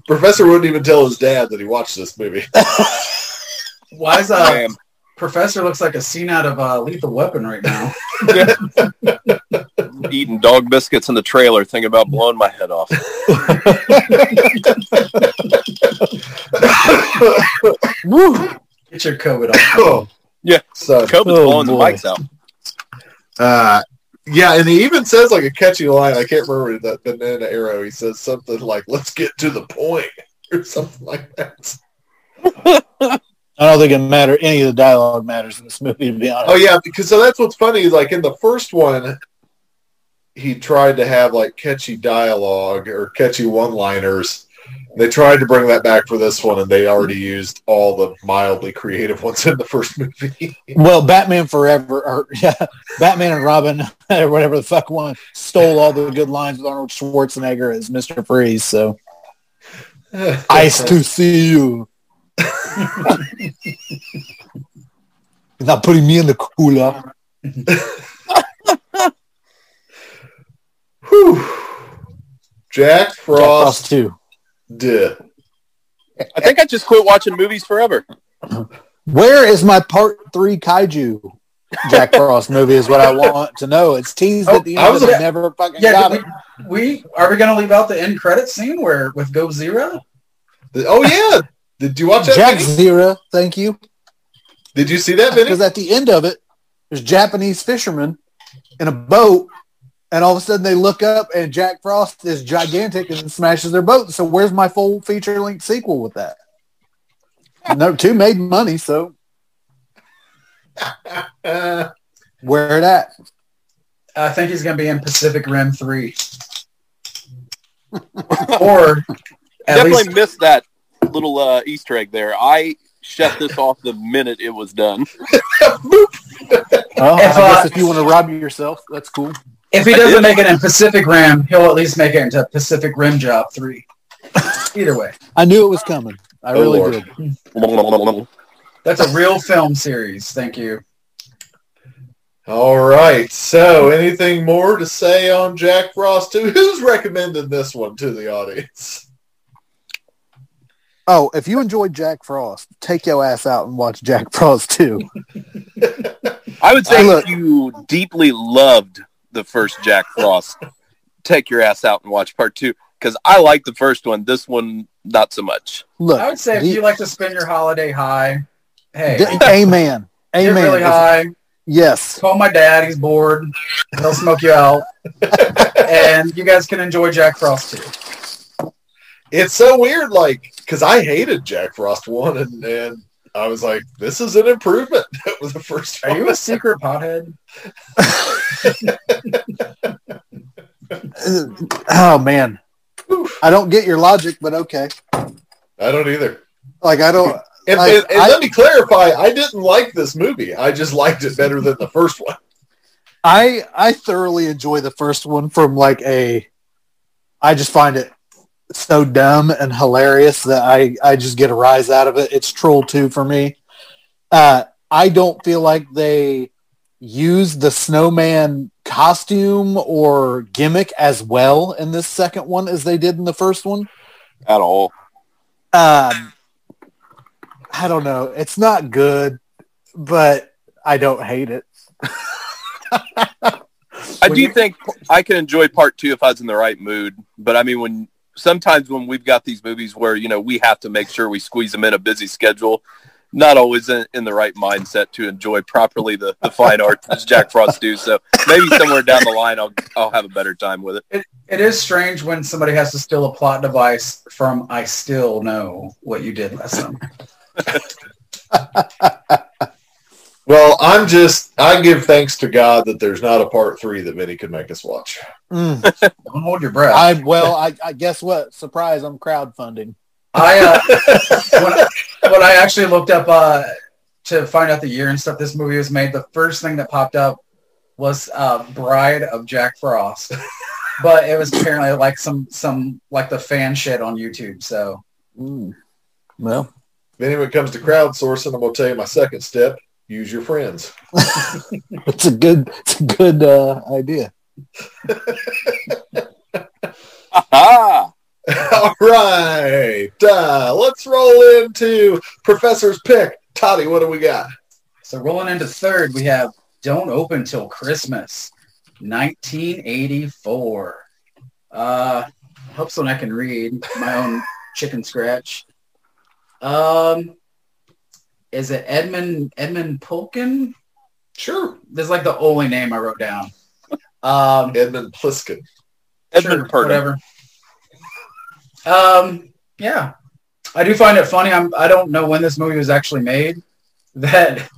Professor wouldn't even tell his dad that he watched this movie. Why is Damn. Professor looks like a scene out of uh, Lethal Weapon right now? [LAUGHS] Eating dog biscuits in the trailer, thinking about blowing my head off. Woo! [LAUGHS] Get your COVID off. oh, [COUGHS] Yeah. So, COVID's Oh, blowing the boy. mics out. uh, yeah, and he even says like a catchy line. I can't remember that banana arrow. He says something like, "Let's get to the point," [LAUGHS] or something like that. I don't think it matter. Any of the dialogue matters in this movie, to be honest. Oh yeah, because so that's what's funny. is Like in the first one, he tried to have like catchy dialogue or catchy one-liners. They tried to bring that back for this one, and they already used all the mildly creative ones in the first movie. [LAUGHS] Well, Batman Forever, or yeah, Batman and Robin, [LAUGHS] or whatever the fuck one, stole all the good lines with Arnold Schwarzenegger as Mister Freeze. So, [LAUGHS] ice to see you. You're not putting me in the cooler. [LAUGHS] Whew. Jack Jack Frost Frost too. did. I think I just quit watching movies forever. Where is my part three kaiju Jack Frost movie? Is what I want to know. It's teased Oh, at the I end, was but a- I never fucking Yeah, got did it. we, we are we gonna leave out the end credit scene where with Go Zero? Oh yeah, did you watch that? Jack Vinny? Zero, thank you. Did you see that, Vinny? Because at the end of it, there's Japanese fishermen in a boat, and all of a sudden they look up and Jack Frost is gigantic and smashes their boat. So where's my full feature length sequel with that? No, two made money, so Uh, [LAUGHS] where it at? I think he's gonna be in Pacific Rim Three, [LAUGHS] or at Definitely least missed that little uh, Easter egg there. I shut this off the minute it was done. Well, [LAUGHS] I If, uh, if you want to rob yourself, that's cool. if he doesn't make it in Pacific Rim, he'll at least make it into Pacific Rim Job Three. Either way, I knew it was coming. I Oh, really Lord. did. that's a real film series. Thank you. all right. So, anything more to say on Jack Frost 2? Who's recommended this one to the audience? Oh, if you enjoyed Jack Frost, take your ass out and watch Jack [LAUGHS] Frost too. I would say Hey, look. if you deeply loved the first Jack Frost, take your ass out and watch part two. Because I like the first one. This one, not so much. Look, I would say if the- you like to spend your holiday high, hey, the- amen. [LAUGHS] Get Amen. really high. Yes. Call my dad. He's bored. He'll smoke you out, [LAUGHS] and you guys can enjoy Jack Frost too. It's so weird, like, because I hated Jack Frost one, and, and I was like, this is an improvement. [LAUGHS] That was the first. Are you a secret pothead? [LAUGHS] Oh man. I don't get your logic, but okay. I don't either. Like I don't. And, Like, and- and I- let me clarify, I didn't like this movie. I just liked it better than the first one. I I thoroughly enjoy the first one from like a. I just find it so dumb and hilarious that I I just get a rise out of it. It's Troll Two for me. Uh, I don't feel like they use the snowman costume or gimmick as well in this second one as they did in the first one. at all. Um, I don't know. It's not good, but I don't hate it. I do think I can enjoy part two if I was in the right mood. But I mean, when sometimes when we've got these movies where you know we have to make sure we squeeze them in a busy schedule, not always in, in the right mindset to enjoy properly the, the fine art as Jack Frost do. So maybe somewhere down the line, I'll I'll have a better time with it. It is strange when somebody has to steal a plot device from "I still know what you did last summer." [LAUGHS] Well, I'm just, I give thanks to God that there's not a part three that Vinny could make us watch. Mm. Don't hold your breath. I well, I, I guess what? Surprise! I'm crowdfunding. I uh, [LAUGHS] when, when I actually looked up uh, to find out the year and stuff this movie was made, the first thing that popped up was uh, "Bride of Jack Frost," [LAUGHS] but it was apparently like some some like the fan shit on YouTube. So Mm. Well, Vinny, when it comes to crowdsourcing, I'm going to tell you my second step. Use your friends. [LAUGHS] it's a good, it's a good uh, idea. Aha! [LAUGHS] All right. Uh, let's roll into Professor's pick. Toddy, what do we got? so rolling into third, we have "Don't Open Till Christmas," 1984. Uh, I hope someone I can read my own chicken scratch. Um, is it Edmund Edmund Pulkin? Sure. This is like the only name I wrote down. Um, Edmund Pliskin. Edmund sure, Purdom. whatever. Um, yeah, I do find it funny. I'm I don't know when this movie was actually made. [LAUGHS] That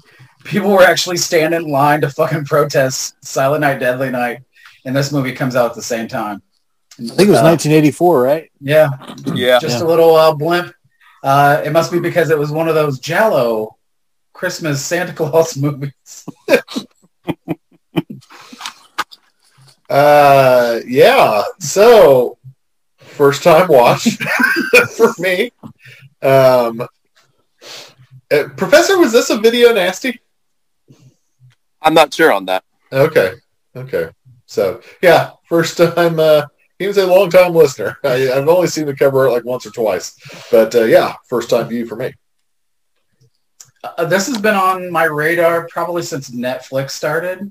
people were actually standing in line to fucking protest Silent Night, Deadly Night, and this movie comes out at the same time. I think it was Uh, 1984, right? Yeah, Yeah. just Yeah. a little uh, blimp. Uh, it must be because it was one of those Giallo Christmas Santa Claus [LAUGHS] movies. Uh, yeah. So, first time watch [LAUGHS] for me. Um, uh, Professor, was this a video nasty? I'm not sure on that. Okay. Okay. So, yeah, first time. Uh, he was a long time listener. [LAUGHS] I, I've only seen the cover art like once or twice, but uh, yeah, first time view for me. Uh, this has been on my radar probably since Netflix started.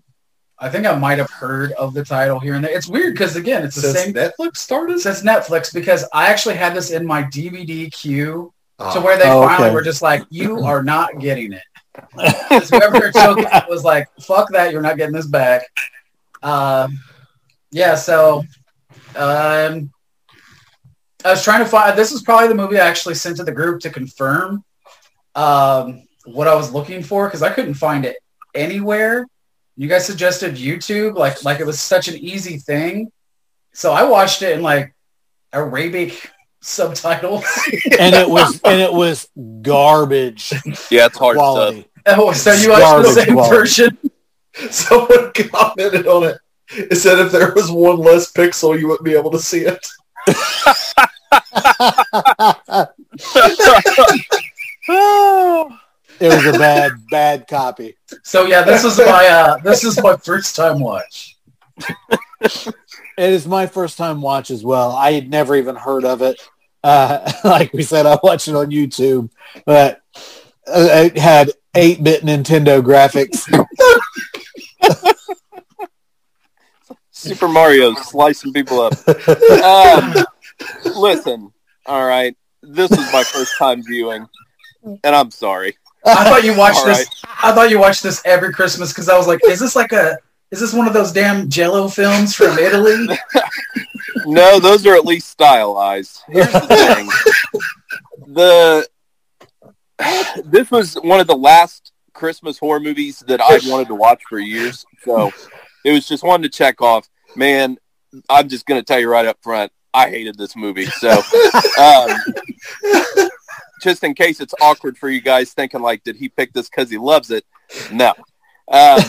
I think I might have heard of the title here and there. It's weird because again, it's the Since same Netflix started, since Netflix because I actually had this in my DVD queue to Ah, where they Oh, finally okay. were just like, "You [LAUGHS] are not getting it." whoever took it was like, "Fuck that! You're not getting this back." Um, yeah, so um, I was trying to find. This is probably the movie I actually sent to the group to confirm um, what I was looking for because I couldn't find it anywhere. You guys suggested YouTube, like like it was such an easy thing. So I watched it in like Arabic subtitles. [LAUGHS] And it was, and it was garbage Yeah, it's hard stuff. Oh, so you watched the same quality. version? [LAUGHS] someone commented on it. It said if there was one less pixel, you wouldn't be able to see it. it was a bad, bad copy. So yeah, this is my uh, this is my first time watch. It is my first time watch as well. I had never even heard of it. Uh, [LAUGHS] like we said, I watched it on YouTube, but uh, it had 8-bit Nintendo graphics. [LAUGHS] Super Mario slicing people up. Um, listen, all right. This was my first time viewing, and I'm sorry. I thought you watched All this. I thought you watched this every Christmas because I was like, is this like a? Is this one of those damn Giallo films from Italy? [LAUGHS] No, those are at least stylized. Here's the thing. the this was one of the last Christmas horror movies that I wanted to watch for years. So it was just one to check off. Man, I'm just gonna tell you right up front, I hated this movie. So [LAUGHS] um, just in case it's awkward for you guys thinking like, did he pick this because he loves it? No. Um,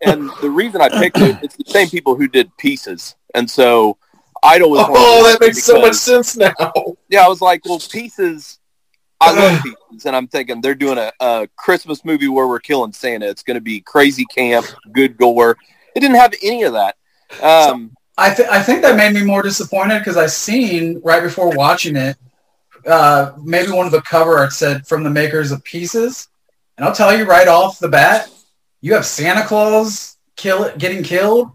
and the reason I picked it, it's the same people who did Pieces. And so I'd always Oh, that makes so much sense now. yeah, I was like, well, Pieces. I love [SIGHS] Pieces, and I'm thinking they're doing a, a Christmas movie where we're killing Santa. It's going to be crazy camp, good gore. It didn't have any of that. Um, I th- I think that made me more disappointed because I seen right before watching it, uh, maybe one of the cover art said from the makers of Pieces, and I'll tell you right off the bat, you have Santa Claus kill getting killed,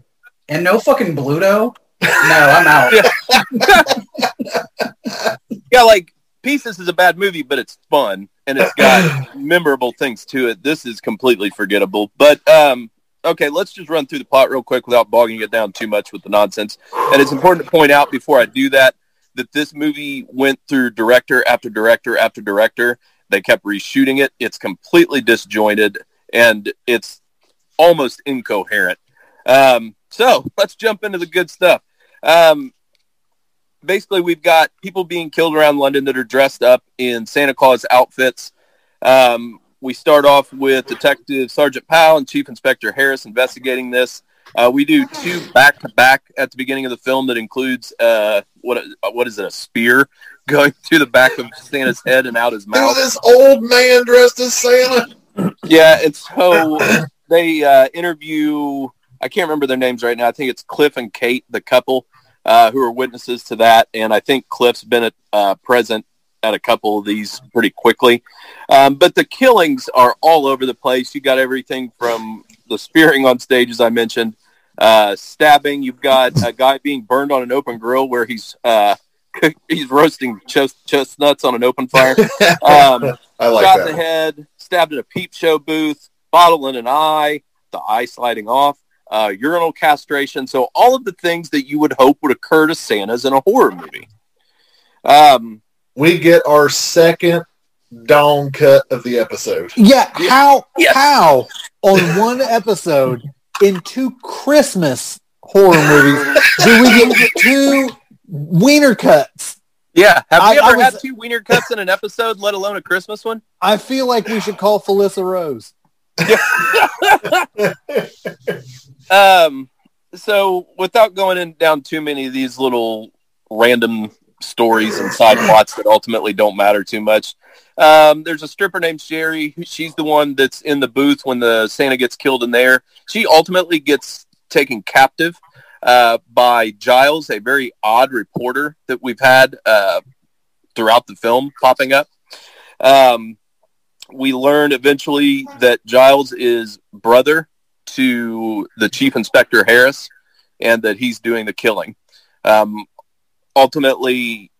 and no fucking Bluto. No, I'm out. [LAUGHS] yeah, like Pieces is a bad movie, but it's fun and it's got [SIGHS] memorable things to it. This is completely forgettable. But um, okay, let's just run through the plot real quick without bogging it down too much with the nonsense. And it's important to point out before I do that that this movie went through director after director after director. They kept reshooting it. It's completely disjointed and it's almost incoherent. Um, so let's jump into the good stuff. Um, basically we've got people being killed around London that are dressed up in Santa Claus outfits. Um, we start off with Detective Sergeant Powell and Chief Inspector Harris investigating this. Uh, we do two back to back at the beginning of the film that includes uh, what what is it a spear [LAUGHS] going through the back of Santa's head and out his mouth. this old man dressed as Santa. Yeah, and so they uh, interview. I can't remember their names right now. I think it's Cliff and Kate, the couple uh, who are witnesses to that, and I think Cliff's been at, uh, present at a couple of these pretty quickly. Um, but the killings are all over the place. You got everything from the spearing on stage, as I mentioned, uh, stabbing. You've got a guy being burned on an open grill where he's uh, [LAUGHS] he's roasting chest- chestnuts on an open fire. [LAUGHS] Um, I like shot in that. the head, stabbed in a peep show booth, bottle in an eye, the eye sliding off, uh, urinal castration. So all of the things that you would hope would occur to Santas in a horror movie. Um, We get our second dawn cut of the episode. Yeah, how Yes. how on one episode in two Christmas horror movies do we get two wiener cuts? yeah. Have I- we I ever was- had two wiener cuts in an episode, let alone a Christmas one? I feel like we should call Felissa Rose. [LAUGHS] Um, so without going in down too many of these little random stories and side plots that ultimately don't matter too much. Um, there's a stripper named Sherry. She's the one that's in the booth when the Santa gets killed in there. She ultimately gets taken captive uh, by Giles, a very odd reporter that we've had uh, throughout the film popping up. Um, we learn eventually that Giles is brother to the chief inspector Harris, and that he's doing the killing. Um, ultimately,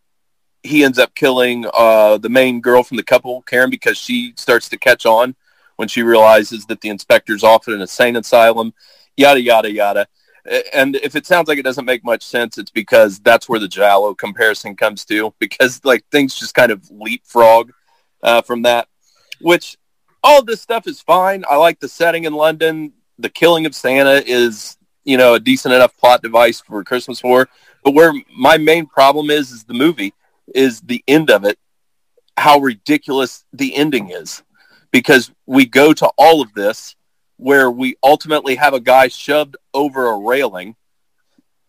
he ends up killing uh, the main girl from the couple, Karen, because she starts to catch on when she realizes that the inspector's off at an insane asylum. Yada yada yada. And if it sounds like it doesn't make much sense, it's because that's where the Giallo comparison comes to. [LAUGHS] Because like things just kind of leapfrog uh, from that, which all this stuff is fine. I like the setting in London. The killing of Santa is, you know, a decent enough plot device for Christmas horror. But where my main problem is, is the movie, is the end of it, how ridiculous the ending is. Because we go to all of this where we ultimately have a guy shoved over a railing.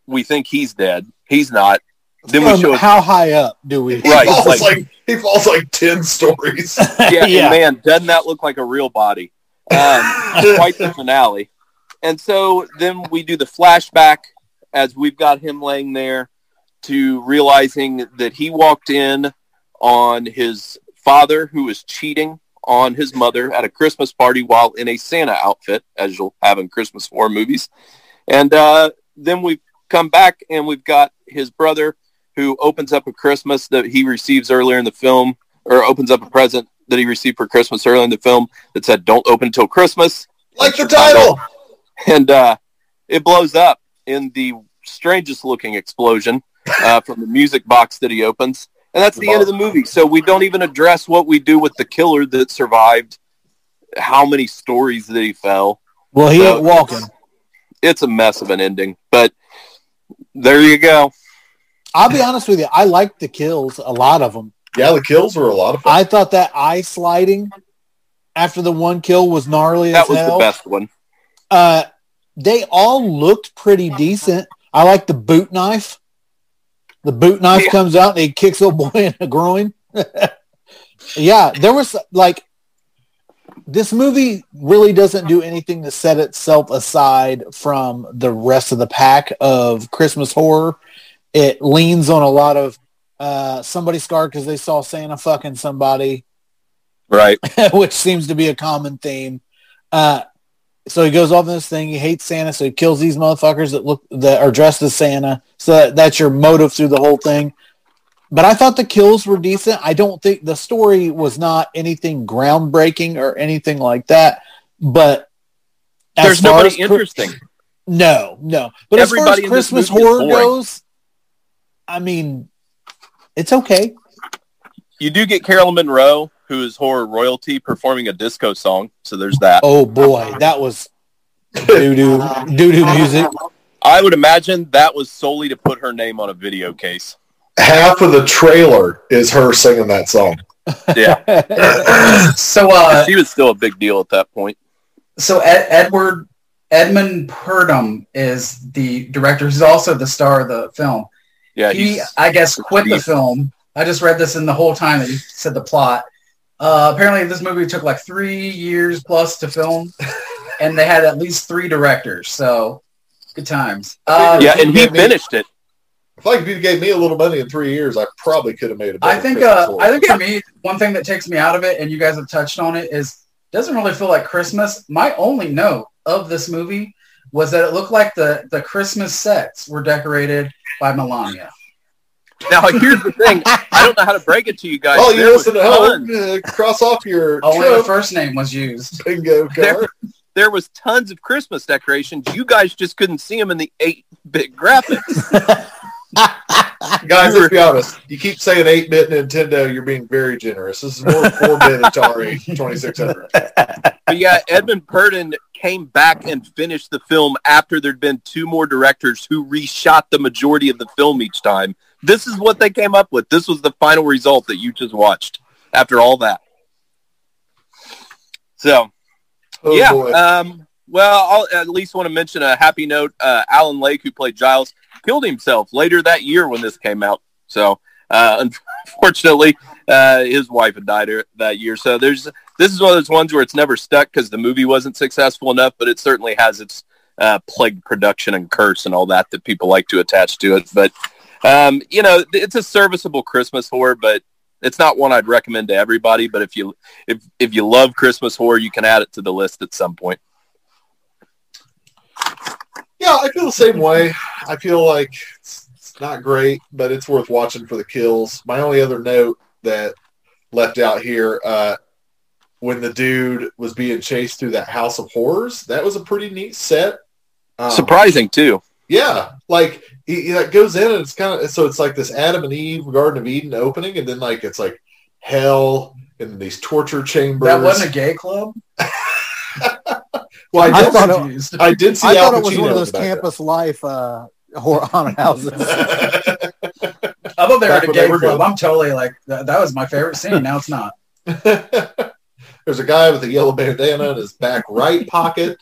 We think he's dead. He's not. Then we Um, show how high up do we? He Right, falls like- like, he falls like ten stories. yeah, [LAUGHS] Yeah. and man, doesn't that look like a real body? Um, quite the [LAUGHS] finale. And so then we do the flashback as we've got him laying there to realizing that he walked in on his father who was cheating on his mother at a Christmas party while in a Santa outfit, as you'll have in Christmas horror movies. And uh, then we've come back and we've got his brother who opens up a Christmas that he receives earlier in the film, or opens up a present that he received for Christmas earlier in the film that said "Don't open until Christmas," like the title. And uh, it blows up in the strangest looking explosion uh, from the music box that he opens, and that's the end of the movie. So we don't even address what we do with the killer that survived, how many stories that he fell. Well, he So ain't walking. It's, it's a mess of an ending, but there you go. I'll be honest with you. I liked the kills, a lot of them. Yeah, the kills were a lot of fun. I thought that eye sliding after the one kill was gnarly That as was hell. the best one. Uh, they all looked pretty decent. I like the boot knife. The boot knife Yeah. comes out and he kicks a [LAUGHS] boy in the groin. [LAUGHS] yeah, there was like this movie really doesn't do anything to set itself aside from the rest of the pack of Christmas horror. It leans on a lot of uh, somebody scarred because they saw Santa fucking somebody Right. [LAUGHS] which seems to be a common theme. Uh, so he goes off in this thing. He hates Santa, so he kills these motherfuckers that look that are dressed as Santa. So that, that's your motive through the whole thing. But I thought the kills were decent. I don't think the story was not anything groundbreaking or anything like that. But There's nobody interesting. no, no. But Everybody as far as Christmas horror goes, I mean, it's okay. You do get Carolyn Munro, who is horror royalty, performing a disco song. So there's that. Oh boy, that was doo doo doo doo music. I would imagine that was solely to put her name on a video case. Half of the trailer is her singing that song. Yeah. [LAUGHS] So, uh, she was still a big deal at that point. so Ed, Edward Edmund Purdom is the director. He's also the star of the film. Yeah, he, I guess, quit the film. I just read this in the whole time that he said the plot. Uh, apparently, this movie took like three years plus to film, and they had at least three directors. So, good times. Uh, yeah, and he Get me- finished it. I feel like if you gave me a little money in three years, I probably could have made a better I think uh. I think for me, one thing that takes me out of it, and you guys have touched on it, is doesn't really feel like Christmas. My only note of this movie was that it looked like the the Christmas sets were decorated by Melania. Now, here's the thing. I don't know how to break it to you guys. Oh, you was listen to home. Cross off your oh, Only the first name was used. bingo [LAUGHS] There- card. there was tons of Christmas decorations. You guys just couldn't see them in the 8-bit graphics. [LAUGHS] Guys, let's be honest. You keep saying 8-bit Nintendo, you're being very generous. This is more 4-bit Atari 2600. But yeah, Edmund Purdom came back and finished the film after there'd been two more directors who reshot the majority of the film each time. This is what they came up with. This was the final result that you just watched after all that. So, Oh, yeah. Um, well, I'll at least want to mention a happy note. Uh, Alan Lake, who played Giles, killed himself later that year when this came out. So, uh, [LAUGHS] unfortunately, uh, his wife had died er- that year. So there's this is one of those ones where it's never stuck because the movie wasn't successful enough, but it certainly has its uh, plague production and curse and all that that people like to attach to it. But um, you know, it's a serviceable Christmas horror, but it's not one I'd recommend to everybody. But if you if if you love Christmas horror, you can add it to the list at some point. Yeah, I feel the same way. I feel like it's, it's not great, but it's worth watching for the kills. My only other note that left out here, uh, when the dude was being chased through that house of horrors, that was a pretty neat set. Um, Surprising too. Yeah, like he, he like goes in and it's kind of so it's like this Adam and Eve Garden of Eden opening, and then like it's like hell and these torture chambers. That wasn't a gay club. [LAUGHS] well, I I did, thought it- I did see I Al thought it was one of those the background. campus life uh, horror haunted houses. [LAUGHS] I thought they were at a gay club. good. I'm totally like that, that was my favorite scene. Now it's not. [LAUGHS] There's a guy with a yellow bandana in his back right pocket.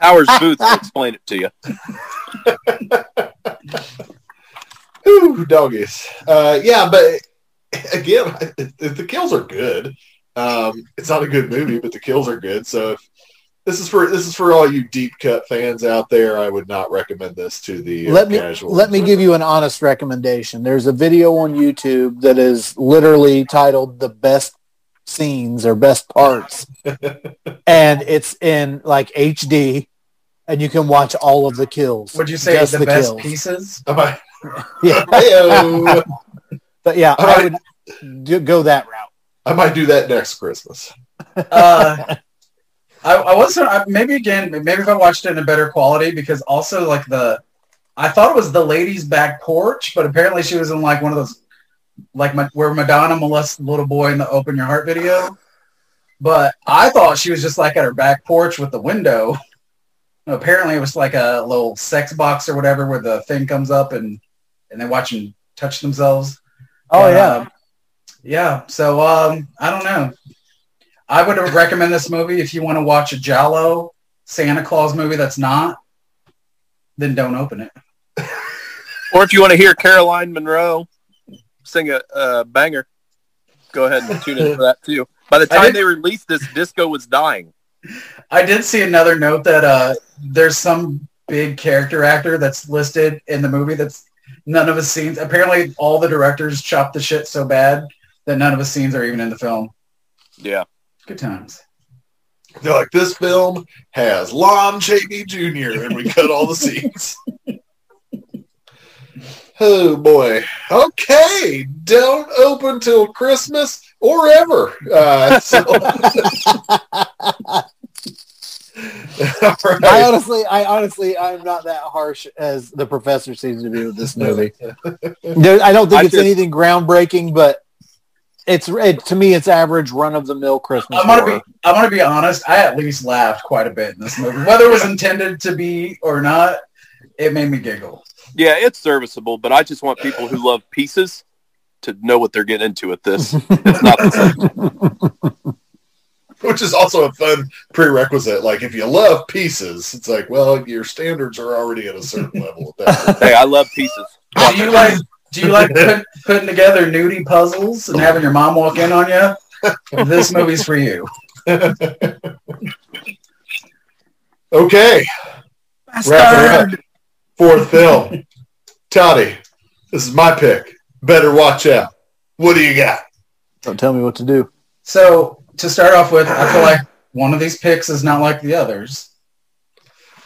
Howard Booth will explain it to you. [LAUGHS] Ooh, doggies. Uh, yeah, but again, [LAUGHS] the kills are good. Um, it's not a good movie, but the kills are good. So if this is for this is for all you deep cut fans out there, I would not recommend this to the uh, let me casual. let me give you an honest recommendation. There's a video on YouTube that is literally titled "The Best Scenes" or "Best Parts," [LAUGHS] and it's in like HD, and you can watch all of the kills. Would you say Just the, best kills. pieces? Am I- [LAUGHS] Yeah, [LAUGHS] but yeah, All I right. would do, go that route. I might do that next Christmas. [LAUGHS] Uh, I, I wasn't. I, maybe again, maybe if I watched it in a better quality, because also like the, I thought it was the lady's back porch, but apparently she was in like one of those, like Ma- where Madonna molests little boy in the "Open Your Heart" video. But I thought she was just like at her back porch with the window. Apparently, it was like a little sex box or whatever, where the thing comes up and and they watch them touch themselves. Oh But, yeah. um, yeah. So um, I don't know. I would [LAUGHS] recommend this movie if you want to watch a Giallo Santa Claus movie that's not, then don't open it. Or if you want to hear Caroline Munro sing a, a banger, go ahead and tune in for that too. By the time did- they released this, disco was dying. I did see another note that uh, there's some big character actor that's listed in the movie that's none of his scenes. Apparently, all the directors chopped the shit so bad that none of his scenes are even in the film. Yeah. Good times. They're like, this film has Lon Chaney Jr. and we cut all the scenes. [LAUGHS] oh boy. Okay. Don't open till Christmas or ever. Uh, so- [LAUGHS] [LAUGHS] all I honestly, I honestly, I'm not that harsh as the professor seems to be with this movie. [LAUGHS] There, I don't think I it's just- anything groundbreaking, but it's it, to me, it's average run of the mill Christmas. I'm gonna horror. be I'm gonna be honest. I at least laughed quite a bit in this movie, whether it was intended to be or not. It made me giggle. Yeah, it's serviceable, but I just want people who love pieces to know what they're getting into with this. It's not the same. [LAUGHS] Which is also a fun prerequisite. Like if you love pieces, it's like, well, your standards are already at a certain [LAUGHS] level at that. Hey, I love pieces. Do you like do you like put, putting together nudie puzzles and having your mom walk in on you? [LAUGHS] This movie's for you. Okay. Wrap it up. Fourth film. Toddy, this is my pick. Better watch out. What do you got? Don't tell me what to do. So to start off with, I feel like [SIGHS] one of these picks is not like the others.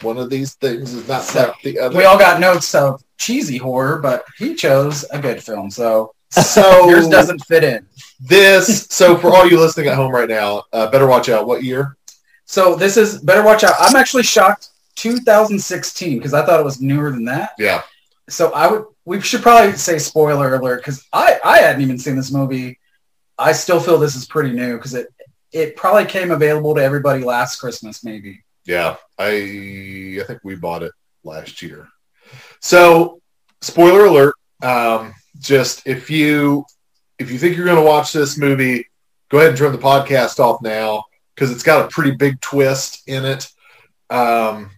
One of these things is not like the other. We all got notes of cheesy horror, but he chose a good film, so so [LAUGHS] yours doesn't fit in. this. So for all you listening at home right now, uh, better watch out. What year? So this is better watch out. I'm actually shocked. 2016 because I thought it was newer than that. Yeah. So I would we should probably say spoiler alert because I I hadn't even seen this movie. I still feel this is pretty new because it it probably came available to everybody last Christmas maybe. Yeah. I I think we bought it last year. So spoiler alert. Um, just if you if you think you're going to watch this movie, go ahead and turn the podcast off now because it's got a pretty big twist in it. Um,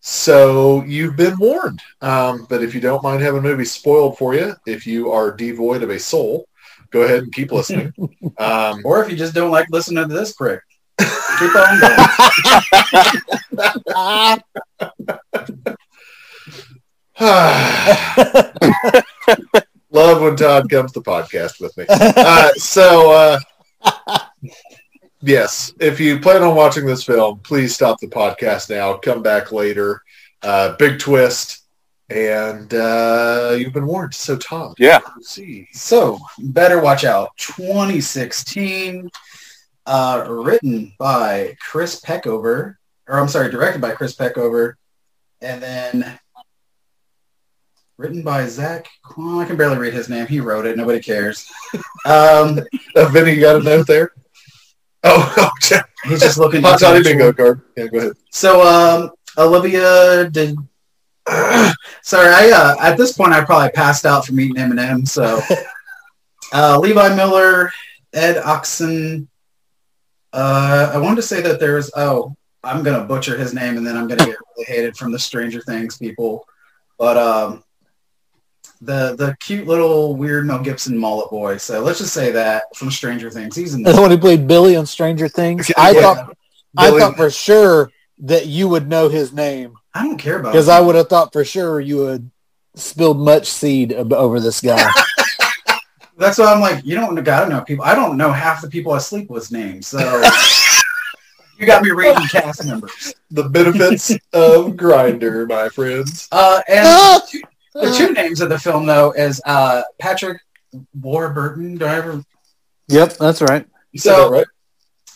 so you've been warned. Um, but if you don't mind having a movie spoiled for you, if you are devoid of a soul, go ahead and keep listening. [LAUGHS] Um, Or if you just don't like listening to this prick, keep on going. [SIGHS] Love when Todd comes to podcast with me. Uh, so, uh, yes, if you plan on watching this film, please stop the podcast now. Come back later. Uh, big twist, and uh, you've been warned. So, Todd, Yeah. see. So better watch out. 2016, uh, written by Chris Peckover, or I'm sorry, directed by Chris Peckover, and then written by Zach. I can barely read his name. He wrote it. Nobody cares. [LAUGHS] Um, Uh, [LAUGHS] Vinny, you got a note there? Oh, [LAUGHS] oh he's just looking. Hot bingo card. Yeah, go ahead. So, um, Olivia did. [COUGHS] Sorry, I uh, at this point I probably passed out from eating M and M. So, [LAUGHS] uh, Levi Miller, Ed Oxen. Uh, I wanted to say that there was. Oh, I'm gonna butcher his name, and then I'm gonna get [LAUGHS] really hated from the Stranger Things people. But um, the the cute little weird Mel Gibson mullet boy. So let's just say that from Stranger Things, he's in The one who played Billy on Stranger Things. [LAUGHS] I Yeah. thought I thought for sure that you would know his name I don't care about because. I would have thought for sure you would spilled much seed ab- over this guy. [LAUGHS] That's why I'm like, you don't gotta know people. I don't know half the people I sleep with's names. So [LAUGHS] you got me reading cast members. the benefits of Grindr, my friends. Uh, and [LAUGHS] the two names of the film though is uh, Patrick Warburton. Do I ever? Yep, that's right. You said So- that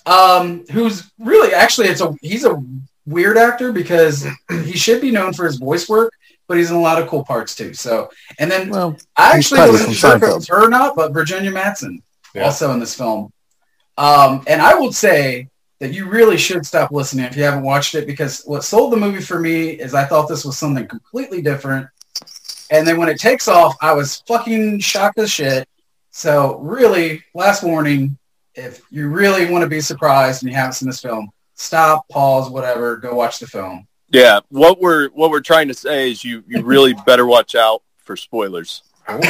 right. um, who's really actually it's a he's a weird actor because [CLEARS THROAT] he should be known for his voice work, but he's in a lot of cool parts too. So, and then Well, I actually wasn't from sure if it was her or not, but Virginia Madsen Yeah. also in this film. Um, and I would say that you really should stop listening if you haven't watched it because what sold the movie for me is I thought this was something completely different. And then when it takes off, I was fucking shocked as shit. So really, last warning, if you really want to be surprised and you haven't seen this film, stop, pause, whatever, go watch the film. Yeah, what we're what we're trying to say is you you really [LAUGHS] better watch out for spoilers. I want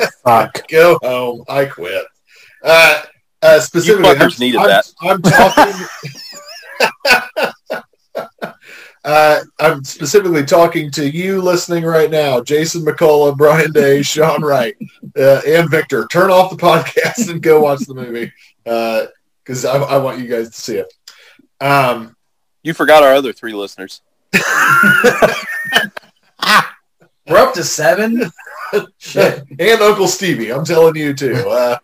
to [LAUGHS] fuck. go home. I quit. Uh, uh, specifically, fuckers I'm, needed I'm, that. I'm talking. [LAUGHS] uh, I'm specifically talking to you listening right now, Jason McCullough, Brian Day, Sean Wright, uh, and Victor. Turn off the podcast and go watch the movie Uh, because I, I want you guys to see it. Um, You forgot our other three listeners. [LAUGHS] We're up to seven. [LAUGHS] Shit. and Uncle Stevie, I'm telling you too. Uh,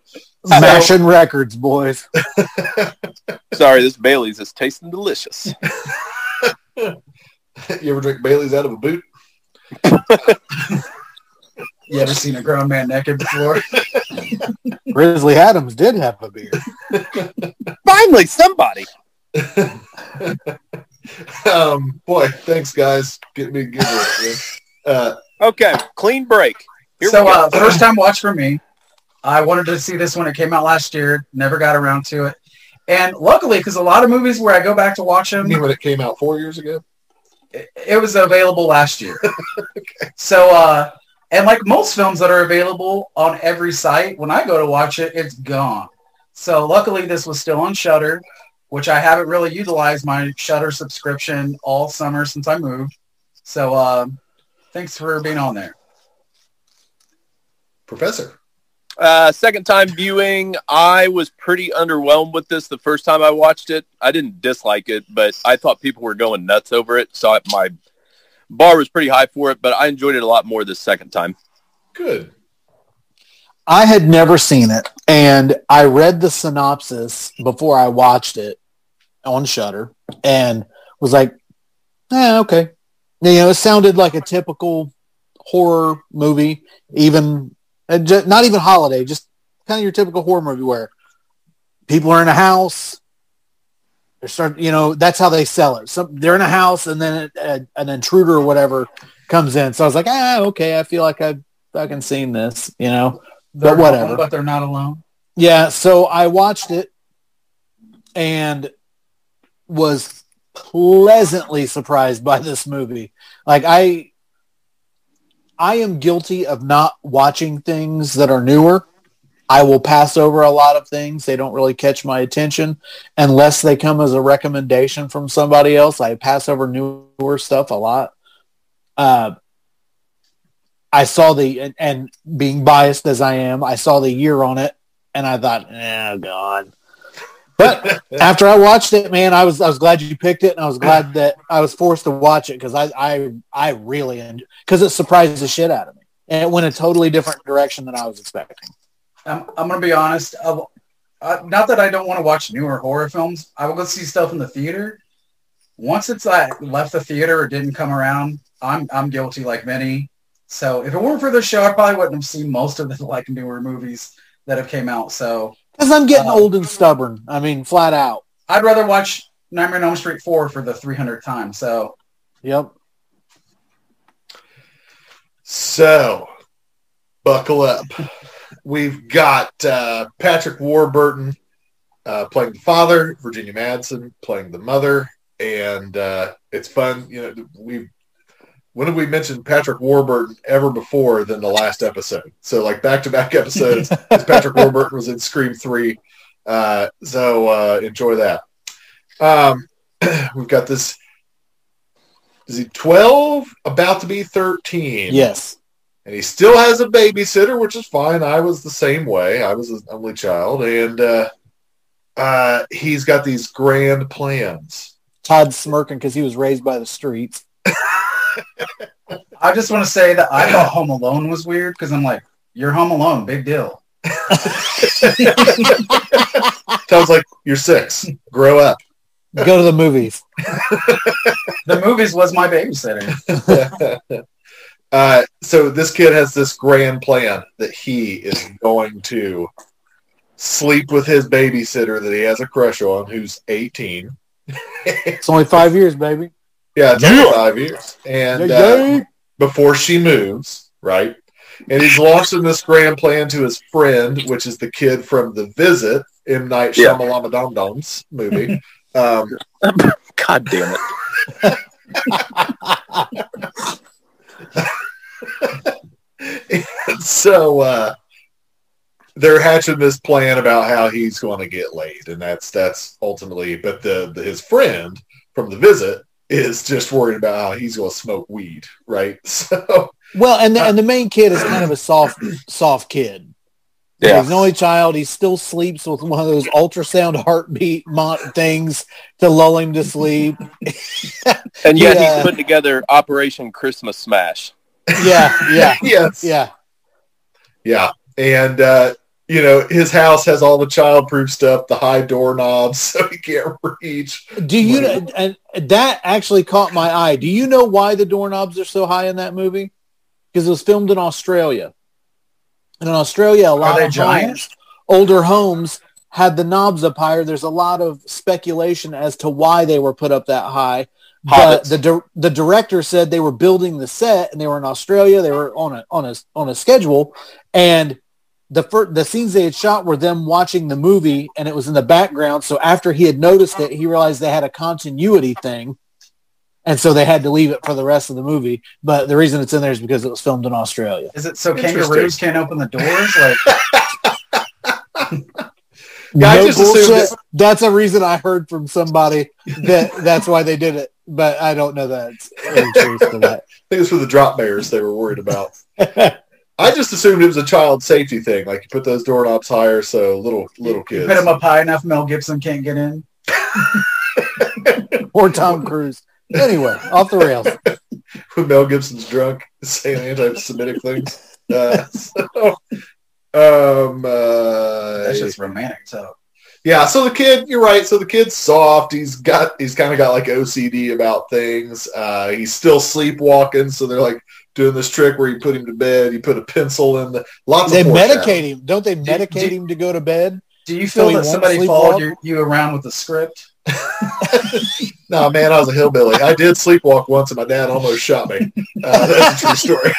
Mashing records, boys. [LAUGHS] Sorry, this Bailey's is tasting delicious. you ever drink Bailey's out of a boot? You ever seen a grown man naked before? Grizzly Adams did have a beer. Finally, somebody. [LAUGHS] um, boy, thanks guys. Get me giggling. again. Uh, Okay, clean break. Here so we go. uh, first time watch for me. I wanted to see this when it came out last year. Never got around to it. And luckily, because a lot of movies where I go back to watch I them, mean when it came out four years ago. it, it was available last year. [LAUGHS] So, uh, and like most films that are available on every site, when I go to watch it, it's gone. So luckily, this was still on Shudder, which I haven't really utilized my Shudder subscription all summer since I moved. So, uh, thanks for being on there. Professor. Uh, second time viewing, I was pretty underwhelmed with this the first time I watched it. I didn't dislike it, but I thought people were going nuts over it, so I, my bar was pretty high for it. But I enjoyed it a lot more this second time. Good. I had never seen it, and I read the synopsis before I watched it on Shudder, and was like, "Yeah, okay." You know, it sounded like a typical horror movie, even not even holiday, just kind of your typical horror movie where people are in a house. They're start, you know, that's how they sell it. Some they're in a house, and then a, a, an intruder or whatever comes in. So I was like, ah, okay, I feel like I've fucking seen this, you know. They're But whatever. home, but they're not alone. Yeah, so I watched it and was pleasantly surprised by this movie. Like I I am guilty of not watching things that are newer. I will pass over a lot of things. They don't really catch my attention unless they come as a recommendation from somebody else. I pass over newer stuff a lot. Uh, I saw the and, and being biased as I am, I saw the year on it, and I thought, oh god. But after I watched it, man, I was I was glad you picked it, and I was glad that I was forced to watch it because I I I really because it surprised the shit out of me, and it went a totally different direction than I was expecting. I'm, I'm to be honest. Uh, not that I don't want to watch newer horror films. I will go see stuff in the theater. Once it's like left the theater or didn't come around, I'm I'm guilty like many. So if it weren't for this show, I probably wouldn't have seen most of the like newer movies that have came out. So Because I'm getting Uh, old and stubborn. I mean, flat out. I'd rather watch Nightmare on Elm Street 4 for the 300th time. So Yep. So, buckle up. We've got uh, Patrick Warburton uh, playing the father, Virginia Madsen playing the mother, and uh, it's fun. You know, we when have we mentioned Patrick Warburton ever before than the last episode? So, like back to back episodes, [LAUGHS] Patrick Warburton was in Scream Three. Uh, so uh, enjoy that. Um, [CLEARS THROAT] we've got this. Is he twelve? About to be thirteen? Yes. and he still has a babysitter, which is fine. I was the same way. I was an only child, and uh, uh, he's got these grand plans. Todd smirking because he was raised by the streets. [LAUGHS] I just want to say that I thought Home Alone was weird because I'm like, you're Home Alone, big deal. [LAUGHS] Sounds like you're six. Grow up. Go to the movies. [LAUGHS] The movies was my babysitter. [LAUGHS] uh, so this kid has this grand plan that he is going to sleep with his babysitter that he has a crush on, who's 18. It's only five years, baby. Yeah, it's only five years. And Yeah, uh, before she moves, right? And he's launching this grand plan to his friend, which is the kid from The Visit, M. Night Yeah. Shyamalan Dom Dom's movie. [LAUGHS] Um, God damn it. and [LAUGHS] so uh, they're hatching this plan about how he's going to get laid, and that's that's ultimately. But the, the his friend from the visit is just worried about how he's going to smoke weed, right? [LAUGHS] So Well, and the, and the main kid is [CLEARS THROAT] kind of a soft, soft kid. Yeah. He's an only child. He still sleeps with one of those ultrasound heartbeat mon- things to lull him to sleep. [LAUGHS] And yet Yeah. he's putting together Operation Christmas Smash. Yeah, yeah, [LAUGHS] yes, yeah. yeah, and uh, you know his house has all the childproof stuff, the high doorknobs, [LAUGHS] so he can't reach. Do you know? And that actually caught my eye. Do you know why the doorknobs are so high in that movie? Because it was filmed in Australia, and in Australia, a lot of giant? homes, older homes had the knobs up higher. There's a lot of speculation as to why they were put up that high. But the di- the director said they were building the set and they were in Australia. They were on a on a on a schedule, and the fir- the scenes they had shot were them watching the movie, and it was in the background. So after he had noticed it, he realized they had a continuity thing, and so they had to leave it for the rest of the movie. But the reason it's in there is because it was filmed in Australia. Is it so kangaroos can't open the doors? Like [LAUGHS] Yeah, I No just bullshit. that- That's a reason I heard from somebody that that's why they did it, but I don't know that it's any truth to that. I think it's for the drop bears they were worried about. [LAUGHS] I just assumed it was a child safety thing, like you put those doorknobs higher so little little you kids. put them up high enough, Mel Gibson can't get in. [LAUGHS] or Tom Cruise. Anyway, off the rails. [LAUGHS] when Mel Gibson's drunk, saying anti-Semitic things. Uh, so, um, uh, That's just romantic So. yeah. So the kid, you're right. So the kid's soft. He's got, he's kind of got like OCD about things. Uh, he's still sleepwalking. So they're like doing this trick where you put him to bed, you put a pencil in the lots They of medicate him, don't they? Medicate do- him to go to bed. Do you feel he that somebody followed your, you around with the script? [LAUGHS] [LAUGHS] No, man, I was a hillbilly. I did sleepwalk once, and my dad almost shot me. Uh, that's a true [LAUGHS] story.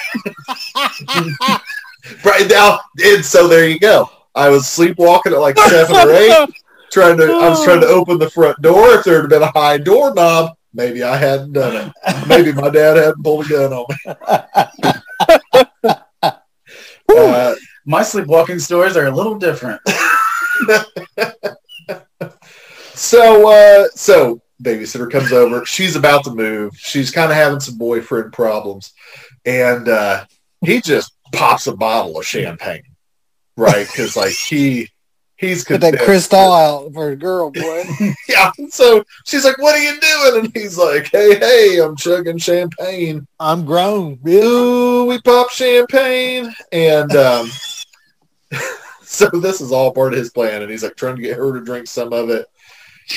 right now, and so there you go. I was sleepwalking at like seven or eight, trying to. I was trying to open the front door. If there had been a high doorknob, maybe I hadn't done it. Maybe my dad hadn't pulled a gun on me. [LAUGHS] Uh, My sleepwalking stories are a little different. [LAUGHS] So, uh, so babysitter comes over. She's about to move. She's kind of having some boyfriend problems, and uh, he just pops a bottle of champagne, right? Because like he he's Get that crystal out for a girl, boy. [LAUGHS] Yeah. So she's like, "What are you doing?" And he's like, "Hey, hey, I'm chugging champagne." I'm grown. Ooh, we pop champagne, and um, [LAUGHS] so this is all part of his plan. And he's like trying to get her to drink some of it,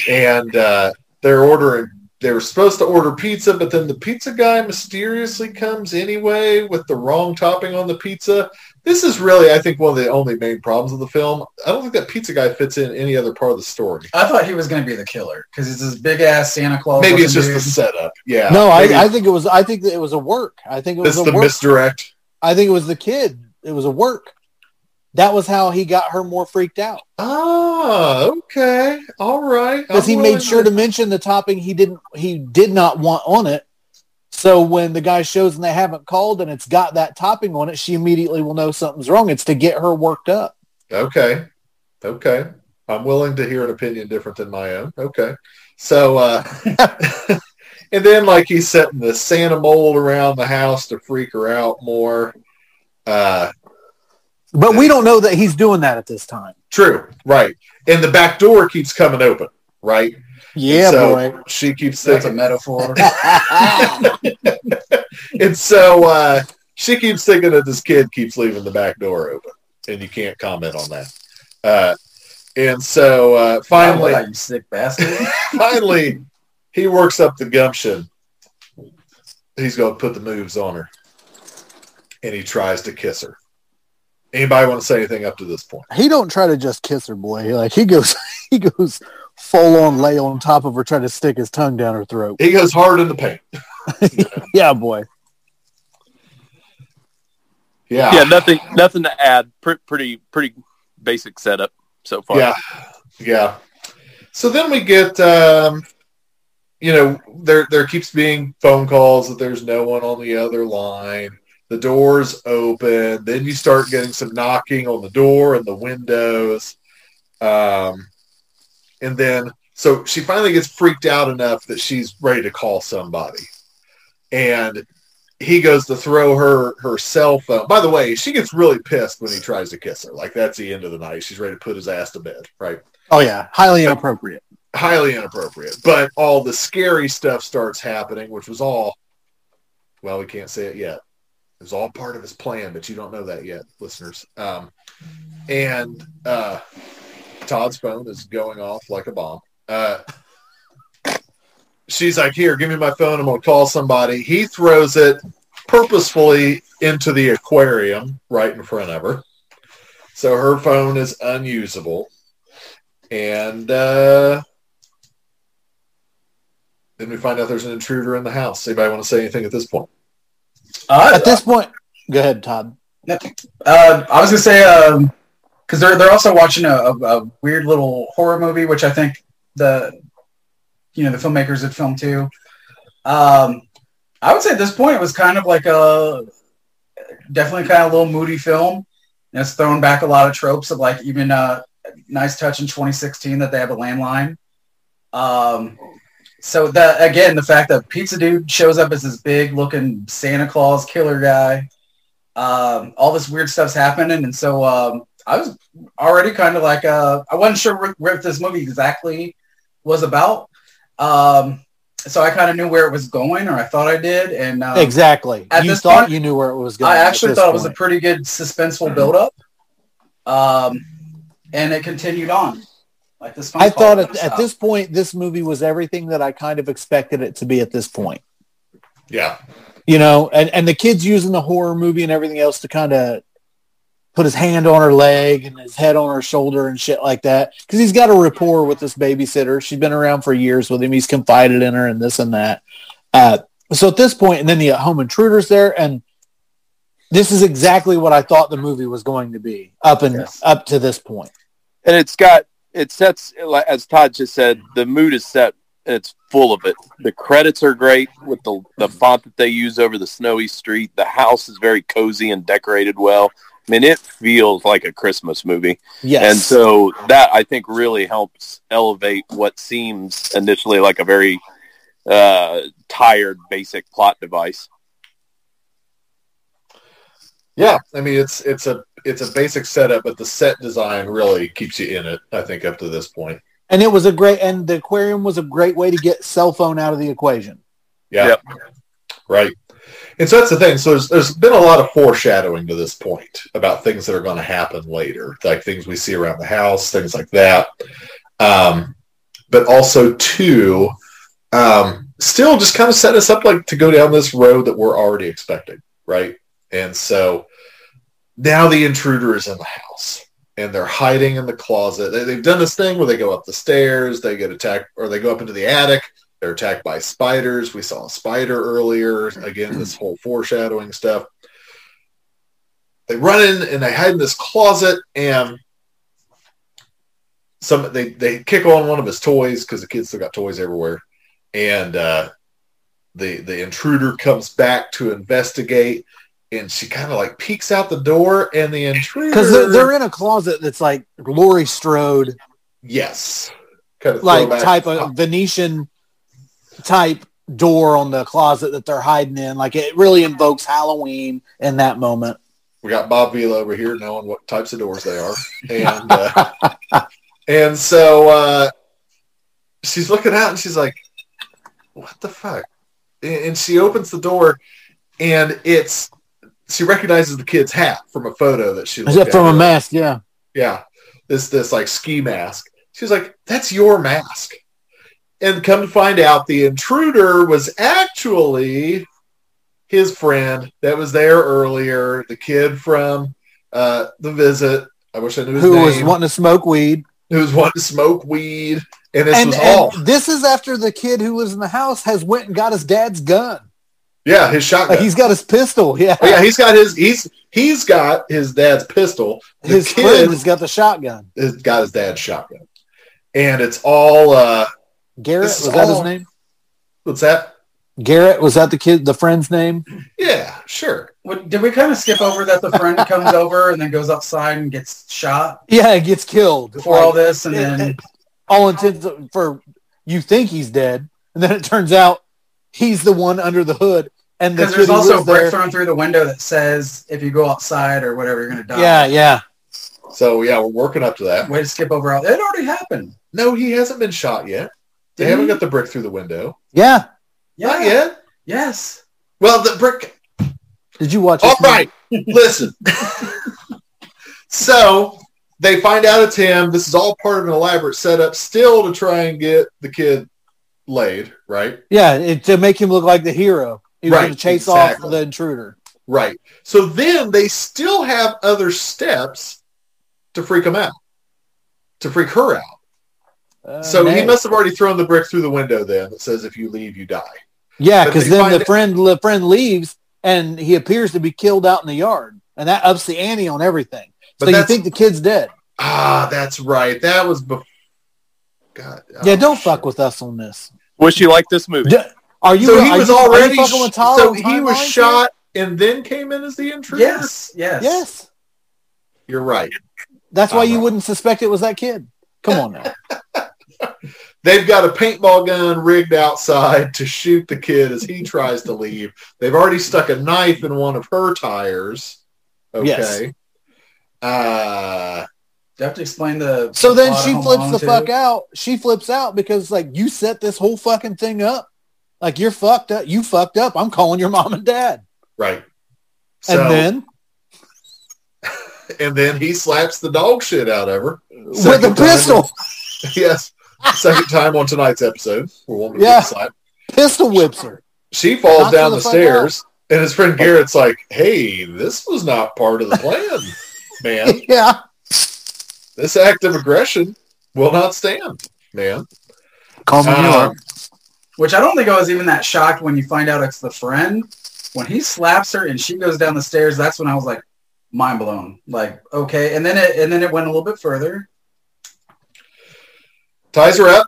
and uh, they're ordering. They were supposed to order pizza, but then the pizza guy mysteriously comes anyway with the wrong topping on the pizza. This is really, I think, one of the only main problems of the film. I don't think that pizza guy fits in any other part of the story. I thought he was going to be the killer because he's this big ass Santa Claus. Maybe it's looking just the setup. Yeah. no, I, I think it was. I think that it was a work. I think it was it's a the work. misdirect. I think it was the kid. It was a work. That was how he got her more freaked out Ah, okay, all right. because he made sure to mention the topping he didn't. He did not want on it. So when the guy shows and they haven't called and it's got that topping on it, she immediately will know something's wrong. It's to get her worked up. Okay, okay. I'm willing to hear an opinion different than my own. Okay, so uh, [LAUGHS] and then like he's setting the Santa mold around the house to freak her out more. Uh, But we don't know that he's doing that at this time. true, right? And the back door keeps coming open, right? Yeah, so boy. She keeps That's a metaphor. [LAUGHS] [LAUGHS] and so uh, she keeps thinking that this kid keeps leaving the back door open. and you can't comment on that. Uh, and so uh, finally, you sick bastard. [LAUGHS] finally, he works up the gumption. He's going to put the moves on her, and he tries to kiss her. Anybody want to say anything up to this point? He don't try to just kiss her, boy. Like he goes, he goes full on lay on top of her, trying to stick his tongue down her throat. He goes hard in the paint. [LAUGHS] Yeah, boy. Yeah, Yeah, nothing nothing to add. Pre- pretty pretty basic setup so far. Yeah, yeah. So then we get, um, you know, there there keeps being phone calls that there's no one on the other line. The doors open. Then you start getting some knocking on the door and the windows. Um, and then so she finally gets freaked out enough that she's ready to call somebody. And he goes to throw her her cell phone. By the way, she gets really pissed when he tries to kiss her. Like that's the end of the night. She's ready to put his ass to bed, right? Oh yeah, highly inappropriate. Highly inappropriate. But all the scary stuff starts happening, which was all well, we can't say it yet. It was all part of his plan, but you don't know that yet, listeners. Um, and uh, Todd's phone is going off like a bomb. Uh, she's like, "Here, give me my phone. I'm going to call somebody." He throws it purposefully into the aquarium right in front of her, so her phone is unusable. And uh, then we find out there's an intruder in the house. Anybody want to say anything at this point? Uh, At this point, go ahead, Todd. uh, I was gonna say because they're they're also watching a, a, a weird little horror movie, which I think the you know the filmmakers had filmed too. Um, I would say at this point it was kind of like a definitely kind of a little moody film. And it's throwing back a lot of tropes of like even uh, nice touch in 2016 that they have a landline. Um, so that again, the fact that Pizza Dude shows up as this big looking Santa Claus killer guy, um, all this weird stuff's happening, and so um, I was already kind of like uh, I wasn't sure where, where this movie exactly was about. Um, so I kind of knew where it was going, or I thought I did, and um, exactly. at You this thought point, you knew where it was going. I actually this thought it was a pretty good suspenseful build-up, um, and it continued on. Like this, I thought at, at this point, this movie was everything that I kind of expected it to be at this point. Yeah. You know, and, and the kid's using the horror movie and everything else to kind of put his hand on her leg and his head on her shoulder and shit like that. Because he's got a rapport with this babysitter. She's been around for years with him. He's confided in her and this and that. Uh, so at this point, and then the home intruders there, and this is exactly what I thought the movie was going to be up and Yes. up to this point. and it's got it sets like as Todd just said, the mood is set and it's full of it. The credits are great with the the font that they use over the snowy street. The house is very cozy and decorated well. I mean, it feels like a Christmas movie, Yes. and so that I think really helps elevate what seems initially like a very uh, tired, basic plot device. Yeah, I mean it's it's a it's a basic setup, but the set design really keeps you in it. I think up to this point. and it was a great, and the aquarium was a great way to get cell phone out of the equation. Yeah, Yep. right. And so that's the thing. So there's there's been a lot of foreshadowing to this point about things that are going to happen later, like things we see around the house, things like that. Um, but also too, um, still just kind of set us up like to go down this road that we're already expecting, right? And so now the intruder is in the house and they're hiding in the closet. They, they've done this thing where they go up the stairs, they get attacked, or they go up into the attic. They're attacked by spiders. We saw a spider earlier. Again, this whole foreshadowing stuff. They run in and they hide in this closet, and some they they kick on one of his toys because the kids still got toys everywhere, and uh, the the intruder comes back to investigate, and she kind of like peeks out the door, and the intruder Because they're, they're in a closet that's like Laurie Strode, yes, kind of like type of Venetian type door on the closet that they're hiding in. Like it really invokes Halloween in that moment. we got Bob Vila over here knowing what types of doors they are. [LAUGHS] And uh, and so uh, she's looking out and she's like, what the fuck? And and she opens the door and it's she recognizes the kid's hat from a photo that she Is looked that at from a mask? Yeah. Yeah, this this like ski mask. She's like, "That's your mask." And come to find out, the intruder was actually his friend that was there earlier, the kid from uh, the visit. I wish I knew his Who name. was wanting to smoke weed. who was wanting to smoke weed, and this and, was and all. this is after the kid who lives in the house has went and got his dad's gun. Yeah, his shotgun. Like he's got his pistol. Yeah. Oh, yeah, he's got his he's he's got his dad's pistol. The his kid friend has got the shotgun. has got his dad's shotgun, and it's all. uh Garrett This was that his name? What's that? Garrett was that the kid, the friend's name? Yeah, sure. What, did we kind of skip over that the friend comes over and then goes outside and gets shot Yeah, he gets killed for Like, all this, and it- then it- all intents for you think he's dead, and then it turns out he's the one under the hood, and the because kid there's also a brick there. thrown through the window that says if you go outside or whatever you're gonna die. Yeah, yeah. So yeah, we're working up to that. Way to skip over all. It already happened. No, he hasn't been shot yet. They Did haven't got the brick through the window. Yeah. Not yet. Yes. Well, the brick. Did you watch All this right, listen. [LAUGHS] so they find out it's him. This is all part of an elaborate setup, still to try and get the kid laid. Right. Yeah, it, to make him look like the hero. He was Right, going to chase exactly. off the intruder. Right. So then they still have other steps to freak him out, to freak her out. Uh, So he must have already thrown the brick through the window then that says if you leave, you die. Yeah, because then the it- friend the friend leaves and he appears to be killed out in the yard, and that ups the ante on everything. But so you think the kid's dead? Ah, that's right. That was before. God. yeah, oh, don't shit. fuck with us on this. Wish you liked this movie. D- Are you? so he was you, already fucking with sh- so he was timelines here? shot and then came in as the intruder. Yes. Yes. Yes, you're right. that's why I'm you wrong. wouldn't suspect it was that kid. Come on now. [LAUGHS] They've got a paintball gun rigged outside to shoot the kid as he tries to leave. They've already stuck a knife in one of her tires. Yes. Okay. Uh, Do you have to explain the? So the then she flips the too? fuck out. She flips out because like you set this whole fucking thing up. Like you're fucked up. You fucked up. I'm calling your mom and dad. right. So, and then [LAUGHS] and then he slaps the dog shit out of her. with a pistol, [LAUGHS] yes. [LAUGHS] Second time on tonight's episode. We're wanting to Yeah. get pistol whips her. She falls Knocks down the the fuck stairs, and his friend Garrett's like, "Hey, this was not part of the plan, man. [LAUGHS] Yeah. This act of aggression will not stand, man." Call me Um, Which I don't think I was even that shocked when you find out it's the friend. When he slaps her and she goes down the stairs, that's when I was like, mind blown. Like, okay, and then it and then it went a little bit further. Ties her up,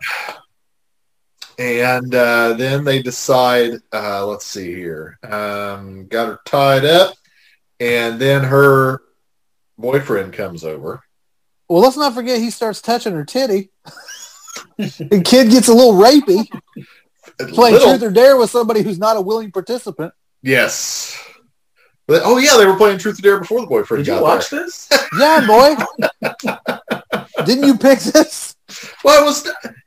and uh, then they decide. Uh, let's see here. Um, got her tied up, and then her boyfriend comes over. Well, let's not forget he starts touching her titty. [LAUGHS] the kid gets a little rapey, playing Little- truth or dare with somebody who's not a willing participant. yes. But- oh yeah, they were playing Truth or Dare before the boyfriend Did you watch there. this? [LAUGHS] Yeah, boy. [LAUGHS] Didn't you pick this? Well, I was,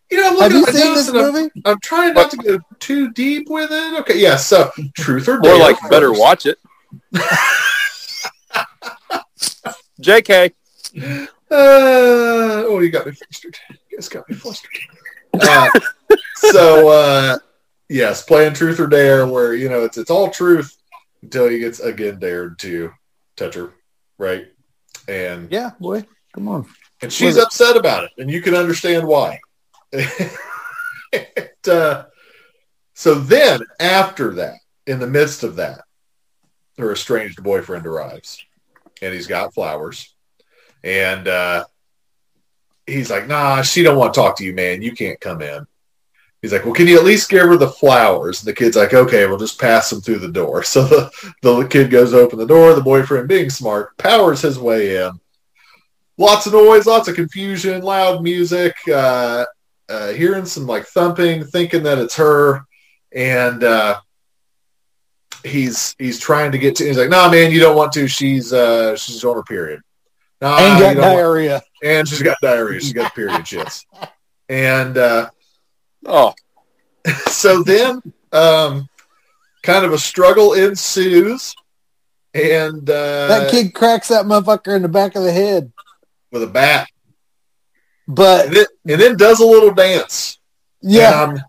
you know, I'm Have looking you at my seen this and I'm, movie? I'm trying not to go too deep with it. Okay, yeah. So, Truth or More Dare? like better watch it. [LAUGHS] JK. Uh, oh, you got me flustered. You guys got me flustered. Uh, so, uh, yes, playing Truth or Dare, where you know it's it's all truth until he gets again dared to touch her, right? And Yeah, boy. Come on. And she's upset about it, and you can understand why. [LAUGHS] And, uh, so then, after that, in the midst of that, her estranged boyfriend arrives, and he's got flowers, and uh, he's like, "Nah, she don't want to talk to you, man. You can't come in." He's like, "Well, can you at least give her the flowers?" And the kid's like, "Okay, we'll just pass them through the door." [LAUGHS] So the the kid goes open the door. The boyfriend, being smart, powers his way in lots of noise, lots of confusion, loud music, uh, uh, hearing some like thumping, thinking that it's her, and uh, he's he's trying to get to. He's like, "Nah, man, you don't want to. She's uh, she's on her period. Nah, and you got don't want- diarrhea. and she's got diarrhea. She's got period [LAUGHS] shits." And uh, Oh, [LAUGHS] so then, um, kind of a struggle ensues. and uh, that kid cracks that motherfucker in the back of the head. With a bat, But and then, and then does a little dance. yeah, Um,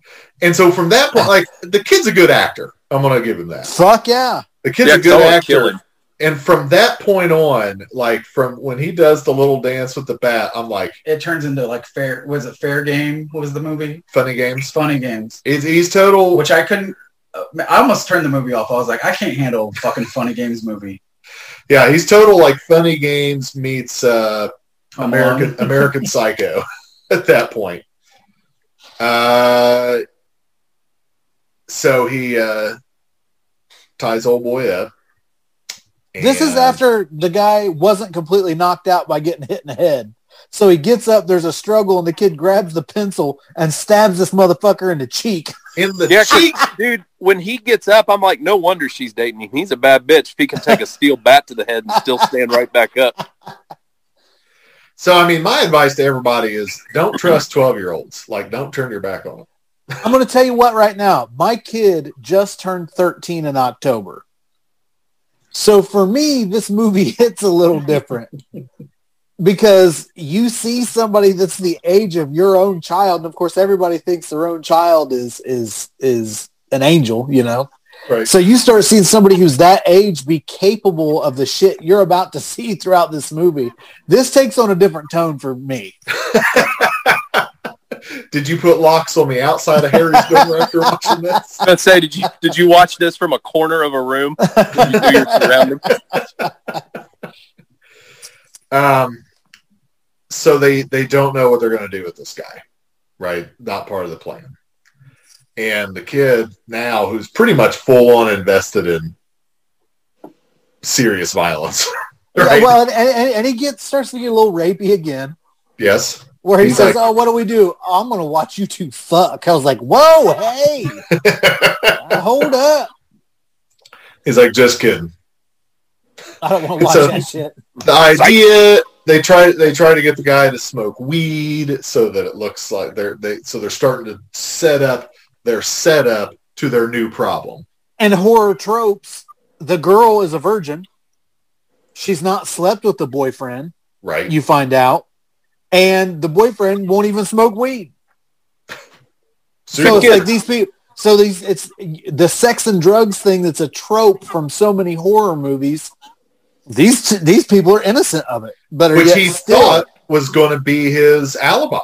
and so from that point, like the kid's a good actor. I'm gonna give him that. fuck yeah. The kid's Yeah, a good actor. kill him. And from that point on, like from when he does the little dance with the bat, I'm like, It turns into like fair. Was it Fair Game? What was the movie? funny games. Funny Games, He's, he's total. which I couldn't. uh, I almost turned the movie off. I was like, I can't handle a fucking Funny Games movie. Yeah, he's total like funny games meets uh, Home American American [LAUGHS] Psycho [LAUGHS] at that point. Uh, so he uh, ties old boy up. This is after the guy wasn't completely knocked out by getting hit in the head. So he gets up, there's a struggle, and the kid grabs the pencil and stabs this motherfucker in the cheek. in the Yeah, 'cause, cheek. dude, when he gets up, I'm like, no wonder she's dating him. He's a bad bitch. If he can take a steel bat to the head and still stand right back up. So I mean, my advice to everybody is don't trust twelve year olds. Like, don't turn your back on them. I'm going to tell you what right now. My kid just turned 13 in October. So for me, this movie [LAUGHS] hits a little different because you see somebody that's the age of your own child. And of course, everybody thinks their own child is, is, is an angel, you know? Right. So you start seeing somebody who's that age be capable of the shit you're about to [LAUGHS] see throughout this movie. This takes on a different tone for me. [LAUGHS] Did you put locks on the outside of Harrisburg after watching this? I was gonna say, did you did you watch this from a corner of a room? Did you do your surroundings? [LAUGHS] Um, so they they don't know what they're going to do with this guy, right? Not part of the plan. And the kid now, who's pretty much full on invested in serious violence, [LAUGHS] right? Well, and, and, and he gets starts to get a little rapey again. yes, Where he He's says, like- "Oh, what do we do? Oh, I'm gonna watch you two fuck." I was like, "Whoa, hey, [LAUGHS] hold up! he's like, just kidding. I don't want to watch So- that shit." the idea they try they try to get the guy to smoke weed so that it looks like they're they so they're starting to set up their setup to their new problem. And horror tropes: the girl is a virgin. She's not slept with the boyfriend. Right. You find out, and the boyfriend won't even smoke weed. So it's like these people. So these it's the sex and drugs thing that's a trope from so many horror movies. These these people are innocent of it, but which he still thought was going to be his alibi,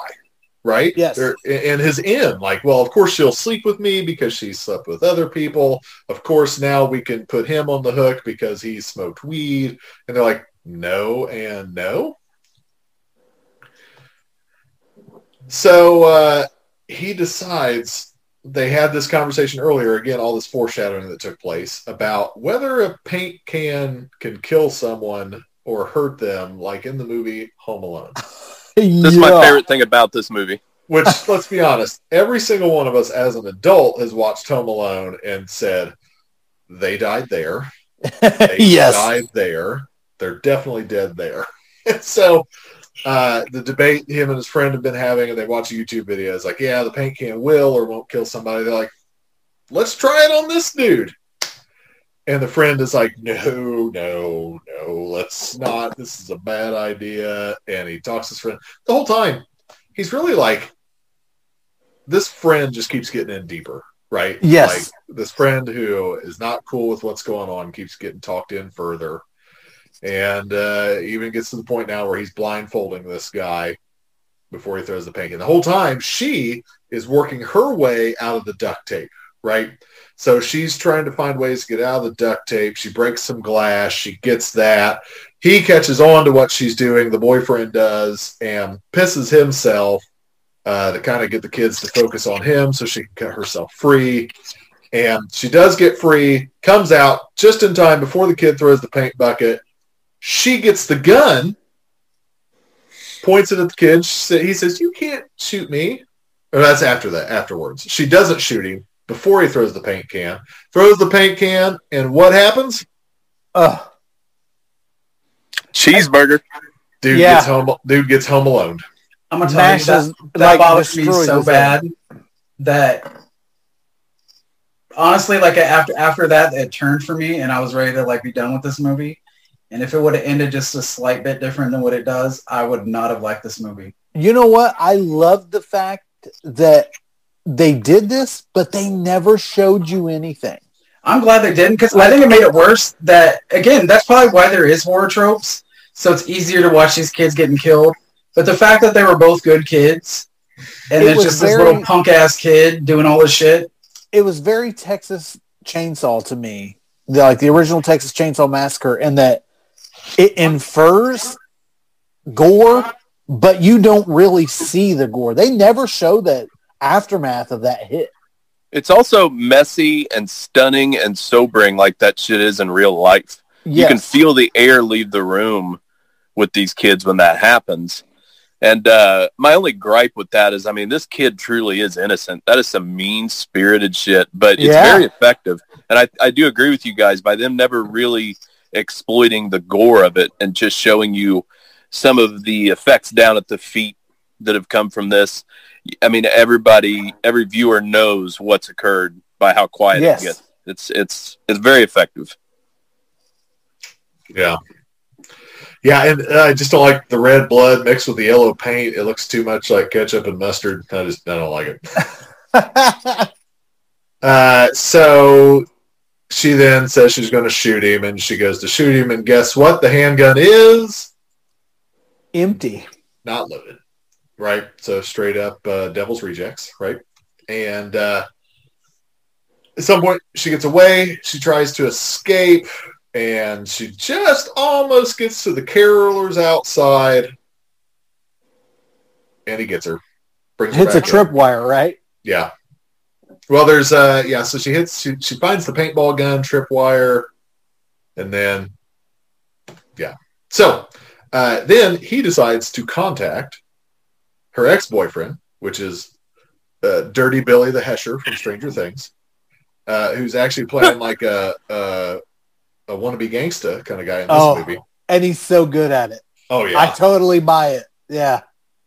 right? Yes. Or- and his in. Like, well, of course she'll sleep with me because she slept with other people. Of course, now we can put him on the hook because he smoked weed. And they're like, no and no. So uh, he decides they had this conversation earlier. Again, all this foreshadowing that took place about whether a paint can can kill someone or hurt them, like in the movie Home Alone. [LAUGHS] This is my favorite thing about this movie. Which, let's be honest, every single one of us as an adult has watched Home Alone and said, they died there. [LAUGHS] They yes. died there. They're definitely dead there. [LAUGHS] so uh, the debate him and his friend have been having, and they watch a YouTube video, is like, yeah, the paint can will or won't kill somebody. They're like, let's try it on this dude. And the friend is like, no, no, no, let's not. This is a bad idea. And he talks to his friend the whole time. He's really like, this friend just keeps getting in deeper, right? Yes. Like this friend who is not cool with what's going on keeps getting talked in further. And uh, even gets to the point now where he's blindfolding this guy before he throws the paint. And the whole time she is working her way out of the duct tape, right? So she's trying to find ways to get out of the duct tape. She breaks some glass. She gets that. He catches on to what she's doing. The boyfriend does and pisses himself uh, to kind of get the kids to focus on him so she can cut herself free. And she does get free, comes out just in time before the kid throws the paint bucket. She gets the gun, points it at the kid. He says, you can't shoot me. Or that's after that, afterwards. She doesn't shoot him before he throws the paint can. Throws the paint can, and what happens? Ugh. Cheeseburger. Dude Yeah. gets home. Dude gets home alone. I'm gonna tell you that, Mashes that like bothers me so his bad that honestly, like after after that, it turned for me, and I was ready to like be done with this movie. And if it would have ended just a slight bit different than what it does, I would not have liked this movie. You know what? I love the fact that they did this, but they never showed you anything. I'm glad they didn't because I think it made it worse. That again, that's probably why there is horror tropes. So it's easier to watch these kids getting killed. But the fact that they were both good kids, and It it's was just this little punk ass kid doing all this shit. It was very Texas Chainsaw to me, the, like the original Texas Chainsaw Massacre, in that it infers gore, but you don't really see the gore. They never show the aftermath of that hit. It's also messy and stunning and sobering like that shit is in real life. You can feel the air leave the room with these kids when that happens. And uh, my only gripe with that is, I mean, this kid truly is innocent. That is some mean-spirited shit, but it's Yeah. very effective. And I, I do agree with you guys by them never really exploiting the gore of it and just showing you some of the effects down at the feet that have come from this. I mean, everybody, every viewer knows what's occurred by how quiet Yes. it gets. It's it's it's very effective. Yeah. Yeah, and uh, I just don't like the red blood mixed with the yellow paint. It looks too much like ketchup and mustard. I just I don't like it. [LAUGHS] Uh, so she then says she's going to shoot him, and she goes to shoot him, and guess what? The handgun is Empty. not loaded, right? So straight up uh, Devil's Rejects, right? And uh, at some point, she gets away. She tries to escape, and she just almost gets to the carolers outside, and he gets her. Brings her a tripwire, right? Yeah. Well, there's uh yeah, so she hits she, she finds the paintball gun, tripwire, and then yeah. So uh then he decides to contact her ex-boyfriend, which is uh, Dirty Billy the Hesher from Stranger Things, uh, who's actually playing [LAUGHS] like a a, a wannabe gangsta kind of guy in this Oh. movie. And he's so good at it. Oh yeah. I totally buy it. Yeah.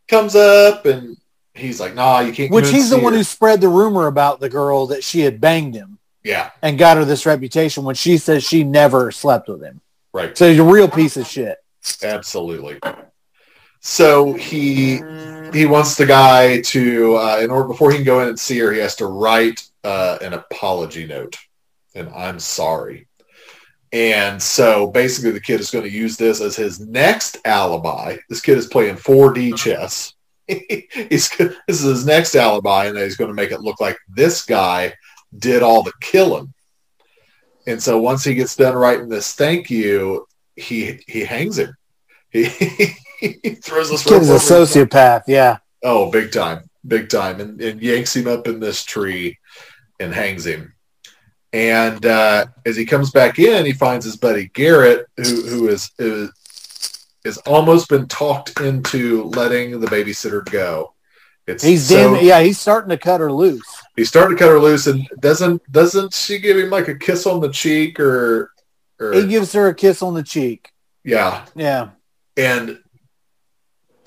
Comes up and he's like, nah, you can't Which he's the one her." who spread the rumor about the girl that she had banged him Yeah, and got her this reputation when she says she never slept with him. right. So he's a real piece of shit. Absolutely. So he he wants the guy to uh, in order before he can go in and see her, he has to write uh, an apology note, and I'm sorry. And so basically, the kid is going to use this as his next alibi. This kid is playing 4D chess. [LAUGHS] he's this is his next alibi, and he's going to make it look like this guy did all the killing. And so once he gets done writing this thank you, he he hangs him. [LAUGHS] He, he [LAUGHS] throws this This kid is a rope over his- sociopath. Yeah. Oh, big time, big time, and, and yanks him up in this tree and hangs him. And uh, as he comes back in, he finds his buddy Garrett, who who is is has almost been talked into letting the babysitter go. It's He's so, damn, yeah, he's starting to cut her loose. he's starting to cut her loose, and doesn't doesn't she give him like a kiss on the cheek or or He gives her a kiss on the cheek. yeah, Yeah. and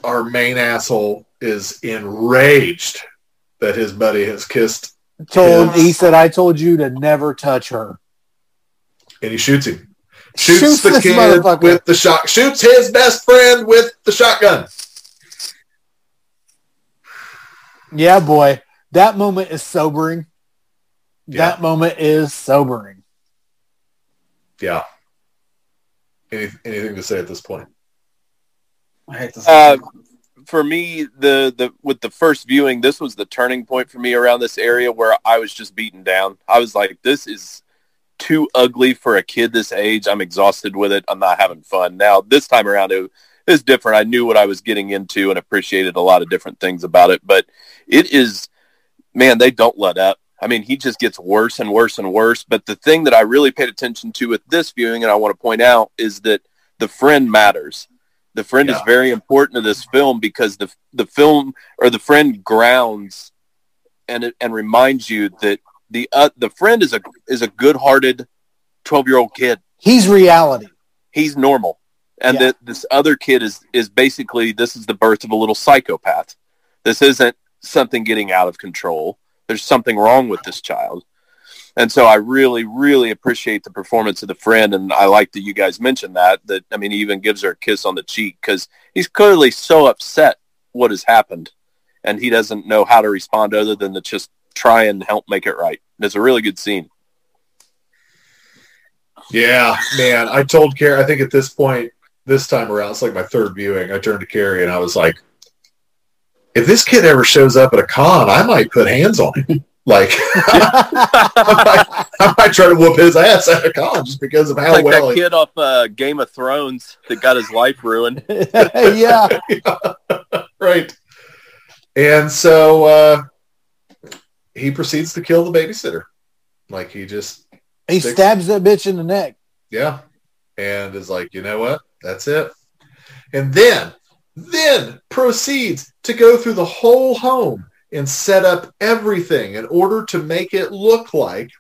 our main asshole is enraged that his buddy has kissed Told Yes. he said, I told you to never touch her. and he shoots him. Shoots, Shoots the kid with the shot. Shoots his best friend with the shotgun. Yeah, boy. That moment is sobering. Yeah. That moment is sobering. Yeah. Any, anything to say at this point? I hate Uh, for me, the the with the first viewing, this was the turning point for me around this area where I was just beaten down. I was like, this is too ugly for a kid this age. I'm exhausted with it. I'm not having fun. Now this time around, it is different. I knew what I was getting into and appreciated a lot of different things about it. But it is, man, they don't let up. I mean, he just gets worse and worse and worse. But the thing that I really paid attention to with this viewing, and I want to point out, is that the friend matters. The friend is very important to this film because the the film or the friend grounds and and reminds you that the uh, the friend is a is a good-hearted 12-year-old kid. He's reality. He's normal. And Yeah. that this other kid is is basically this is the birth of a little psychopath. This isn't something getting out of control. There's something wrong with this child. And so I really, really appreciate the performance of the friend. And I like that you guys mentioned that, that, I mean, he even gives her a kiss on the cheek because he's clearly so upset what has happened. And he doesn't know how to respond other than to just try and help make it right. And It's a really good scene. Yeah, man. I told Carrie, I think at this point, this time around, it's like my third viewing. I turned to Carrie and I was like, if this kid ever shows up at a con, I might put hands on him. Like, [LAUGHS] I, might, I might try to whoop his ass out of college just because of how like well that he kid off uh, Game of Thrones that got his life ruined. [LAUGHS] yeah. [LAUGHS] right. And so uh, he proceeds to kill the babysitter. Like he just, He Six. stabs that bitch in the neck. yeah, and is like, you know what? That's it. And then, then proceeds to go through the whole home and set up everything in order to make it look like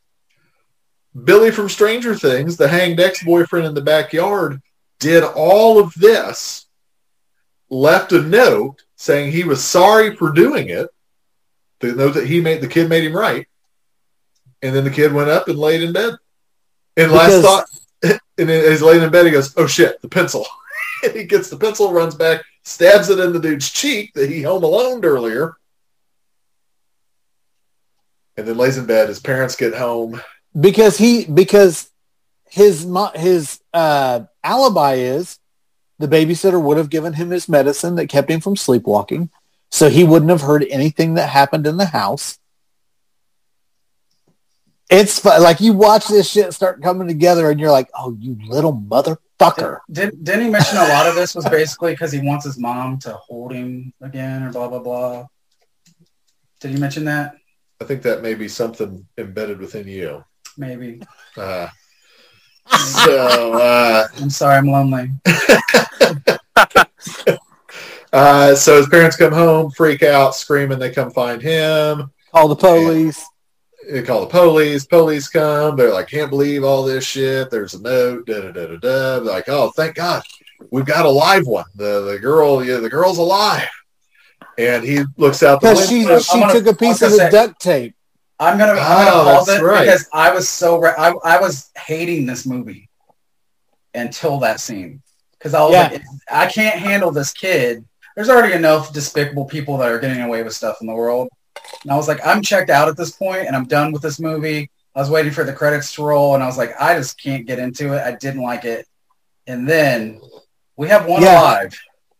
Billy from Stranger Things, the hanged ex-boyfriend in the backyard, did all of this, left a note saying he was sorry for doing it, the note that he made, the kid made him right, and then the kid went up and laid in bed. And last Because- thought, [LAUGHS] and then he's laying in bed, he goes, "Oh shit, the pencil!" and [LAUGHS] he gets the pencil, runs back, stabs it in the dude's cheek that he home alone earlier, and then lays in bed. His parents get home. because he because his his uh, alibi is the babysitter would have given him his medicine that kept him from sleepwalking, so he wouldn't have heard anything that happened in the house. It's fu- like you watch this shit start coming together, and you're like, "Oh, you little motherfucker!" Did, didn't he mention a lot of this was basically because he wants his mom to hold him again or blah, blah, blah? Did he mention that? I think that may be something embedded within you. Maybe. Uh, so, uh, I'm sorry, I'm lonely. [LAUGHS] uh, so his parents come home, freak out, screaming. They come find him. Call the police. They call the police. Police come. They're like, can't believe all this shit. There's a note. Da da da da da. They're like, oh, thank God, we've got a live one. The the girl, yeah, the girl's alive. And he looks out the Because she window. she gonna- took a piece of the say- duct tape. I'm gonna, I'm Oh, gonna pause that's it right. because I was so re- I, I was hating this movie until that scene because I was Yeah. like, I can't handle this kid. There's already enough despicable people that are getting away with stuff in the world, and I was like, I'm checked out at this point, and I'm done with this movie. I was waiting for the credits to roll, and I was like, I just can't get into it. I didn't like it, and then we have one Yeah. alive.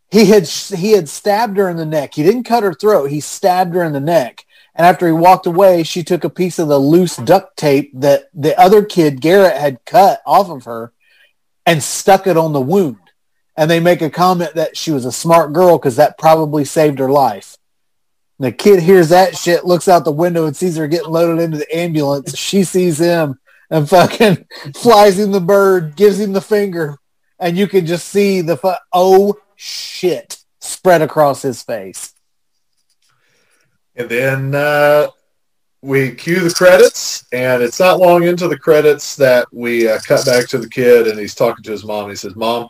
He had he had stabbed her in the neck. He didn't cut her throat. He stabbed her in the neck. And after he walked away, she took a piece of the loose duct tape that the other kid Garrett had cut off of her and stuck it on the wound. And they make a comment that she was a smart girl because that probably saved her life. And the kid hears that shit, looks out the window and sees her getting loaded into the ambulance. She sees him and fucking [LAUGHS] flies him the bird, gives him the finger, and you can just see the fu- oh shit spread across his face. And then uh, we cue the credits, and it's not long into the credits that we uh, cut back to the kid, and he's talking to his mom. He says, "Mom,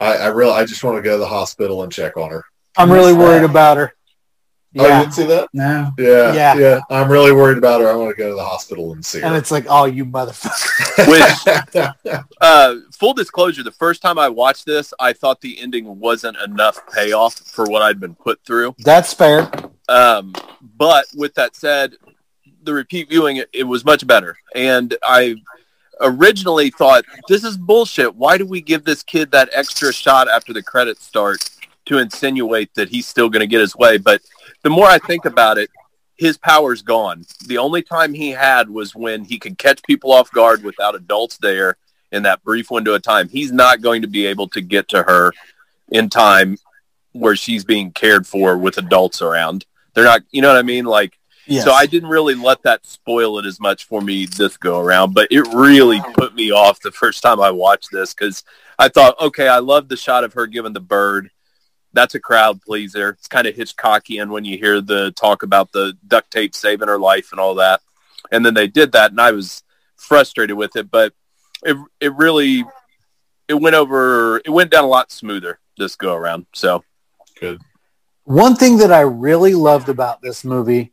I, I really, I just want to go to the hospital and check on her." I'm really worried about her. Oh, you didn't see that? No, Yeah, Yeah. yeah, I'm really worried about her. I want to go to the hospital and see her. And it's like, oh, you motherfucker. [LAUGHS] Which, [LAUGHS] uh, full disclosure, the first time I watched this, I thought the ending wasn't enough payoff for what I'd been put through. That's fair. Um, but with that said, the repeat viewing it, it was much better, and I originally thought this is bullshit. Why do we give this kid that extra shot after the credits start to insinuate that he's still going to get his way? But the more I think about it, his power's gone. The only time he had was when he could catch people off guard without adults there in that brief window of time. He's not going to be able to get to her in time where she's being cared for with adults around. They're not, you know what I mean? Like, Yes. so I didn't really let that spoil it as much for me this go around, but it really put me off the first time I watched this because I thought, okay, I love the shot of her giving the bird. That's a crowd pleaser. It's kind of Hitchcockian when you hear the talk about the duct tape saving her life and all that. And then they did that, and I was frustrated with it, but it it really it went over. It went down a lot smoother this go around. So Good. One thing that I really loved about this movie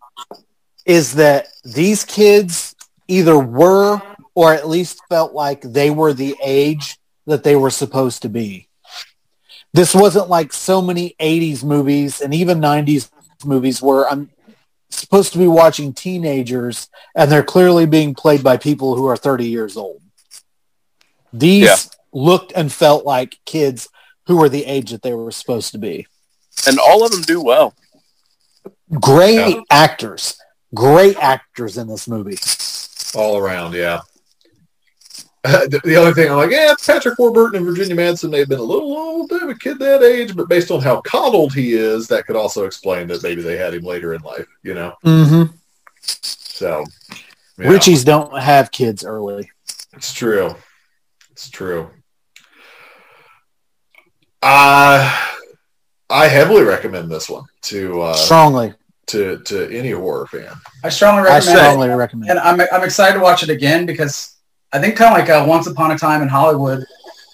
is that these kids either were or at least felt like they were the age that they were supposed to be. This wasn't like so many 80s movies and even 90s movies where I'm supposed to be watching teenagers and they're clearly being played by people who are 30 years old. These Yeah. looked and felt like kids who were the age that they were supposed to be. And all of them do well. Great Yeah. actors. Great actors in this movie. all around, yeah. [LAUGHS] the, the other thing, I'm like, yeah, Patrick Warburton and Virginia Madsen may have been a little old to have a kid that age, but based on how coddled he is, that could also explain that maybe they had him later in life, you know? Mm-hmm. So, yeah, Richies don't have kids early. it's true. It's true. Uh, I heavily recommend this one to uh, Strongly. to to any horror fan. I strongly I recommend it. strongly recommend And I'm, I'm excited to watch it again because I think kind of like uh, Once Upon a Time in Hollywood,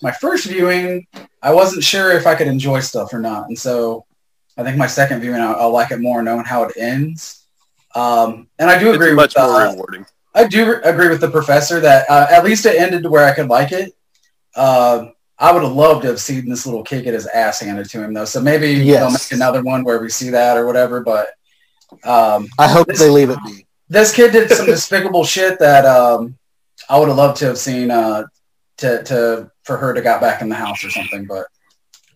my first viewing, I wasn't sure if I could enjoy stuff or not. And so I think my second viewing, I'll, I'll like it more knowing how it ends. Um, and I do agree It's much with more uh, rewarding. I do re- agree with the professor that uh, at least it ended to where I could like it. Uh, I would have loved to have seen this little kid get his ass handed to him though. So maybe they'll make another one where we see that or whatever. But um, I hope This- they leave it be. this kid did some [LAUGHS] despicable shit that um, I would have loved to have seen uh, to to for her to got back in the house or something. But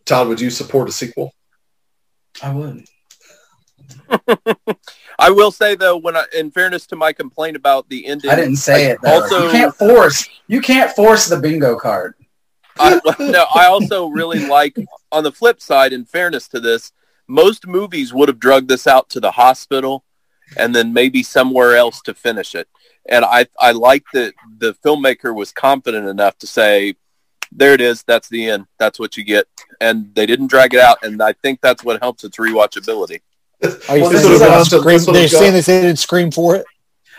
Todd, would you support a sequel? I would. [LAUGHS] I will say though, when I, in fairness to my complaint about the ending, I didn't say I it. Though. Also, you can't force you can't force the bingo card. I, [LAUGHS] no, I also really like. On the flip side, in fairness to this, most movies would have drugged this out to the hospital, and then maybe somewhere else to finish it. And I, I like that the filmmaker was confident enough to say, "There it is. That's the end. That's what you get." And they didn't drag it out, and I think that's what helps its rewatchability. Are you Well, saying this they didn't scream, this is a- they're saying they didn't scream for it?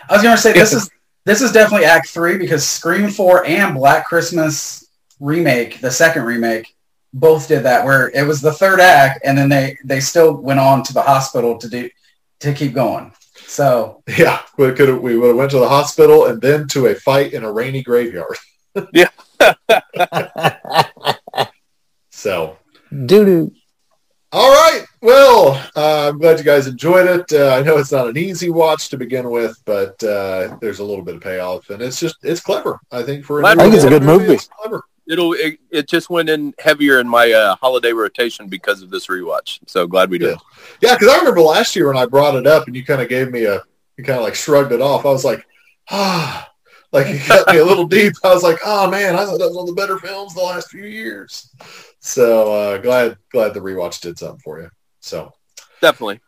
I was gonna say this is this is definitely Act Three because Scream Four and Black Christmas remake, the second remake, both did that where it was the third act, and then they they still went on to the hospital to do to keep going. So Yeah, we could have, we would have went to the hospital and then to a fight in a rainy graveyard. [LAUGHS] Yeah. [LAUGHS] so, Doo doo. all right. Well, uh, I'm glad you guys enjoyed it. Uh, I know it's not an easy watch to begin with, but uh, there's a little bit of payoff, and it's just it's clever. I think for a I think it's a horror good movie. it's clever. It'll it, it just went in heavier in my uh, holiday rotation because of this rewatch. So glad we did. Yeah, because I remember last year when I brought it up, and you kind of gave me a, you kind of like shrugged it off. I was like, ah, like it got me a little deep. I was like, oh man, I thought that was one of the better films the last few years. So uh, glad, glad the rewatch did something for you. So. Definitely.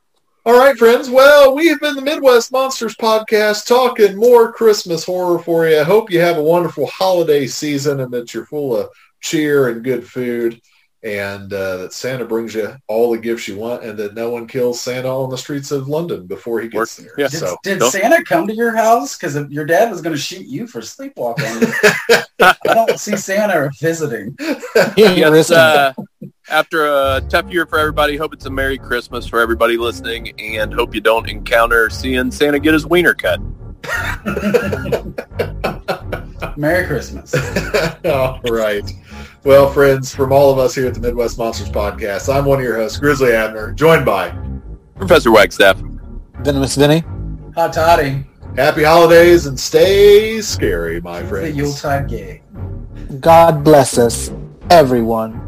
All right, friends. Well, we have been the Midwest Monsters Podcast talking more Christmas horror for you. I hope you have a wonderful holiday season and that you're full of cheer and good food and uh, that Santa brings you all the gifts you want and that no one kills Santa on the streets of London before he gets there. Yeah. did, So, did don't- Santa come to your house? Because your dad was going to shoot you for sleepwalking. [LAUGHS] I don't see Santa visiting. [LAUGHS] Yes, uh, after a tough year for everybody, hope it's a Merry Christmas for everybody listening, and hope you don't encounter seeing Santa get his wiener cut. [LAUGHS] Merry Christmas. all right. Well, friends, from all of us here at the Midwest Monsters Podcast, I'm one of your hosts, Grizzly Abner, joined by Professor Wagstaff. Venomous Vinny. Hot toddy. Happy Holidays and stay scary, my The friends. Yuletide gay. God bless us, everyone.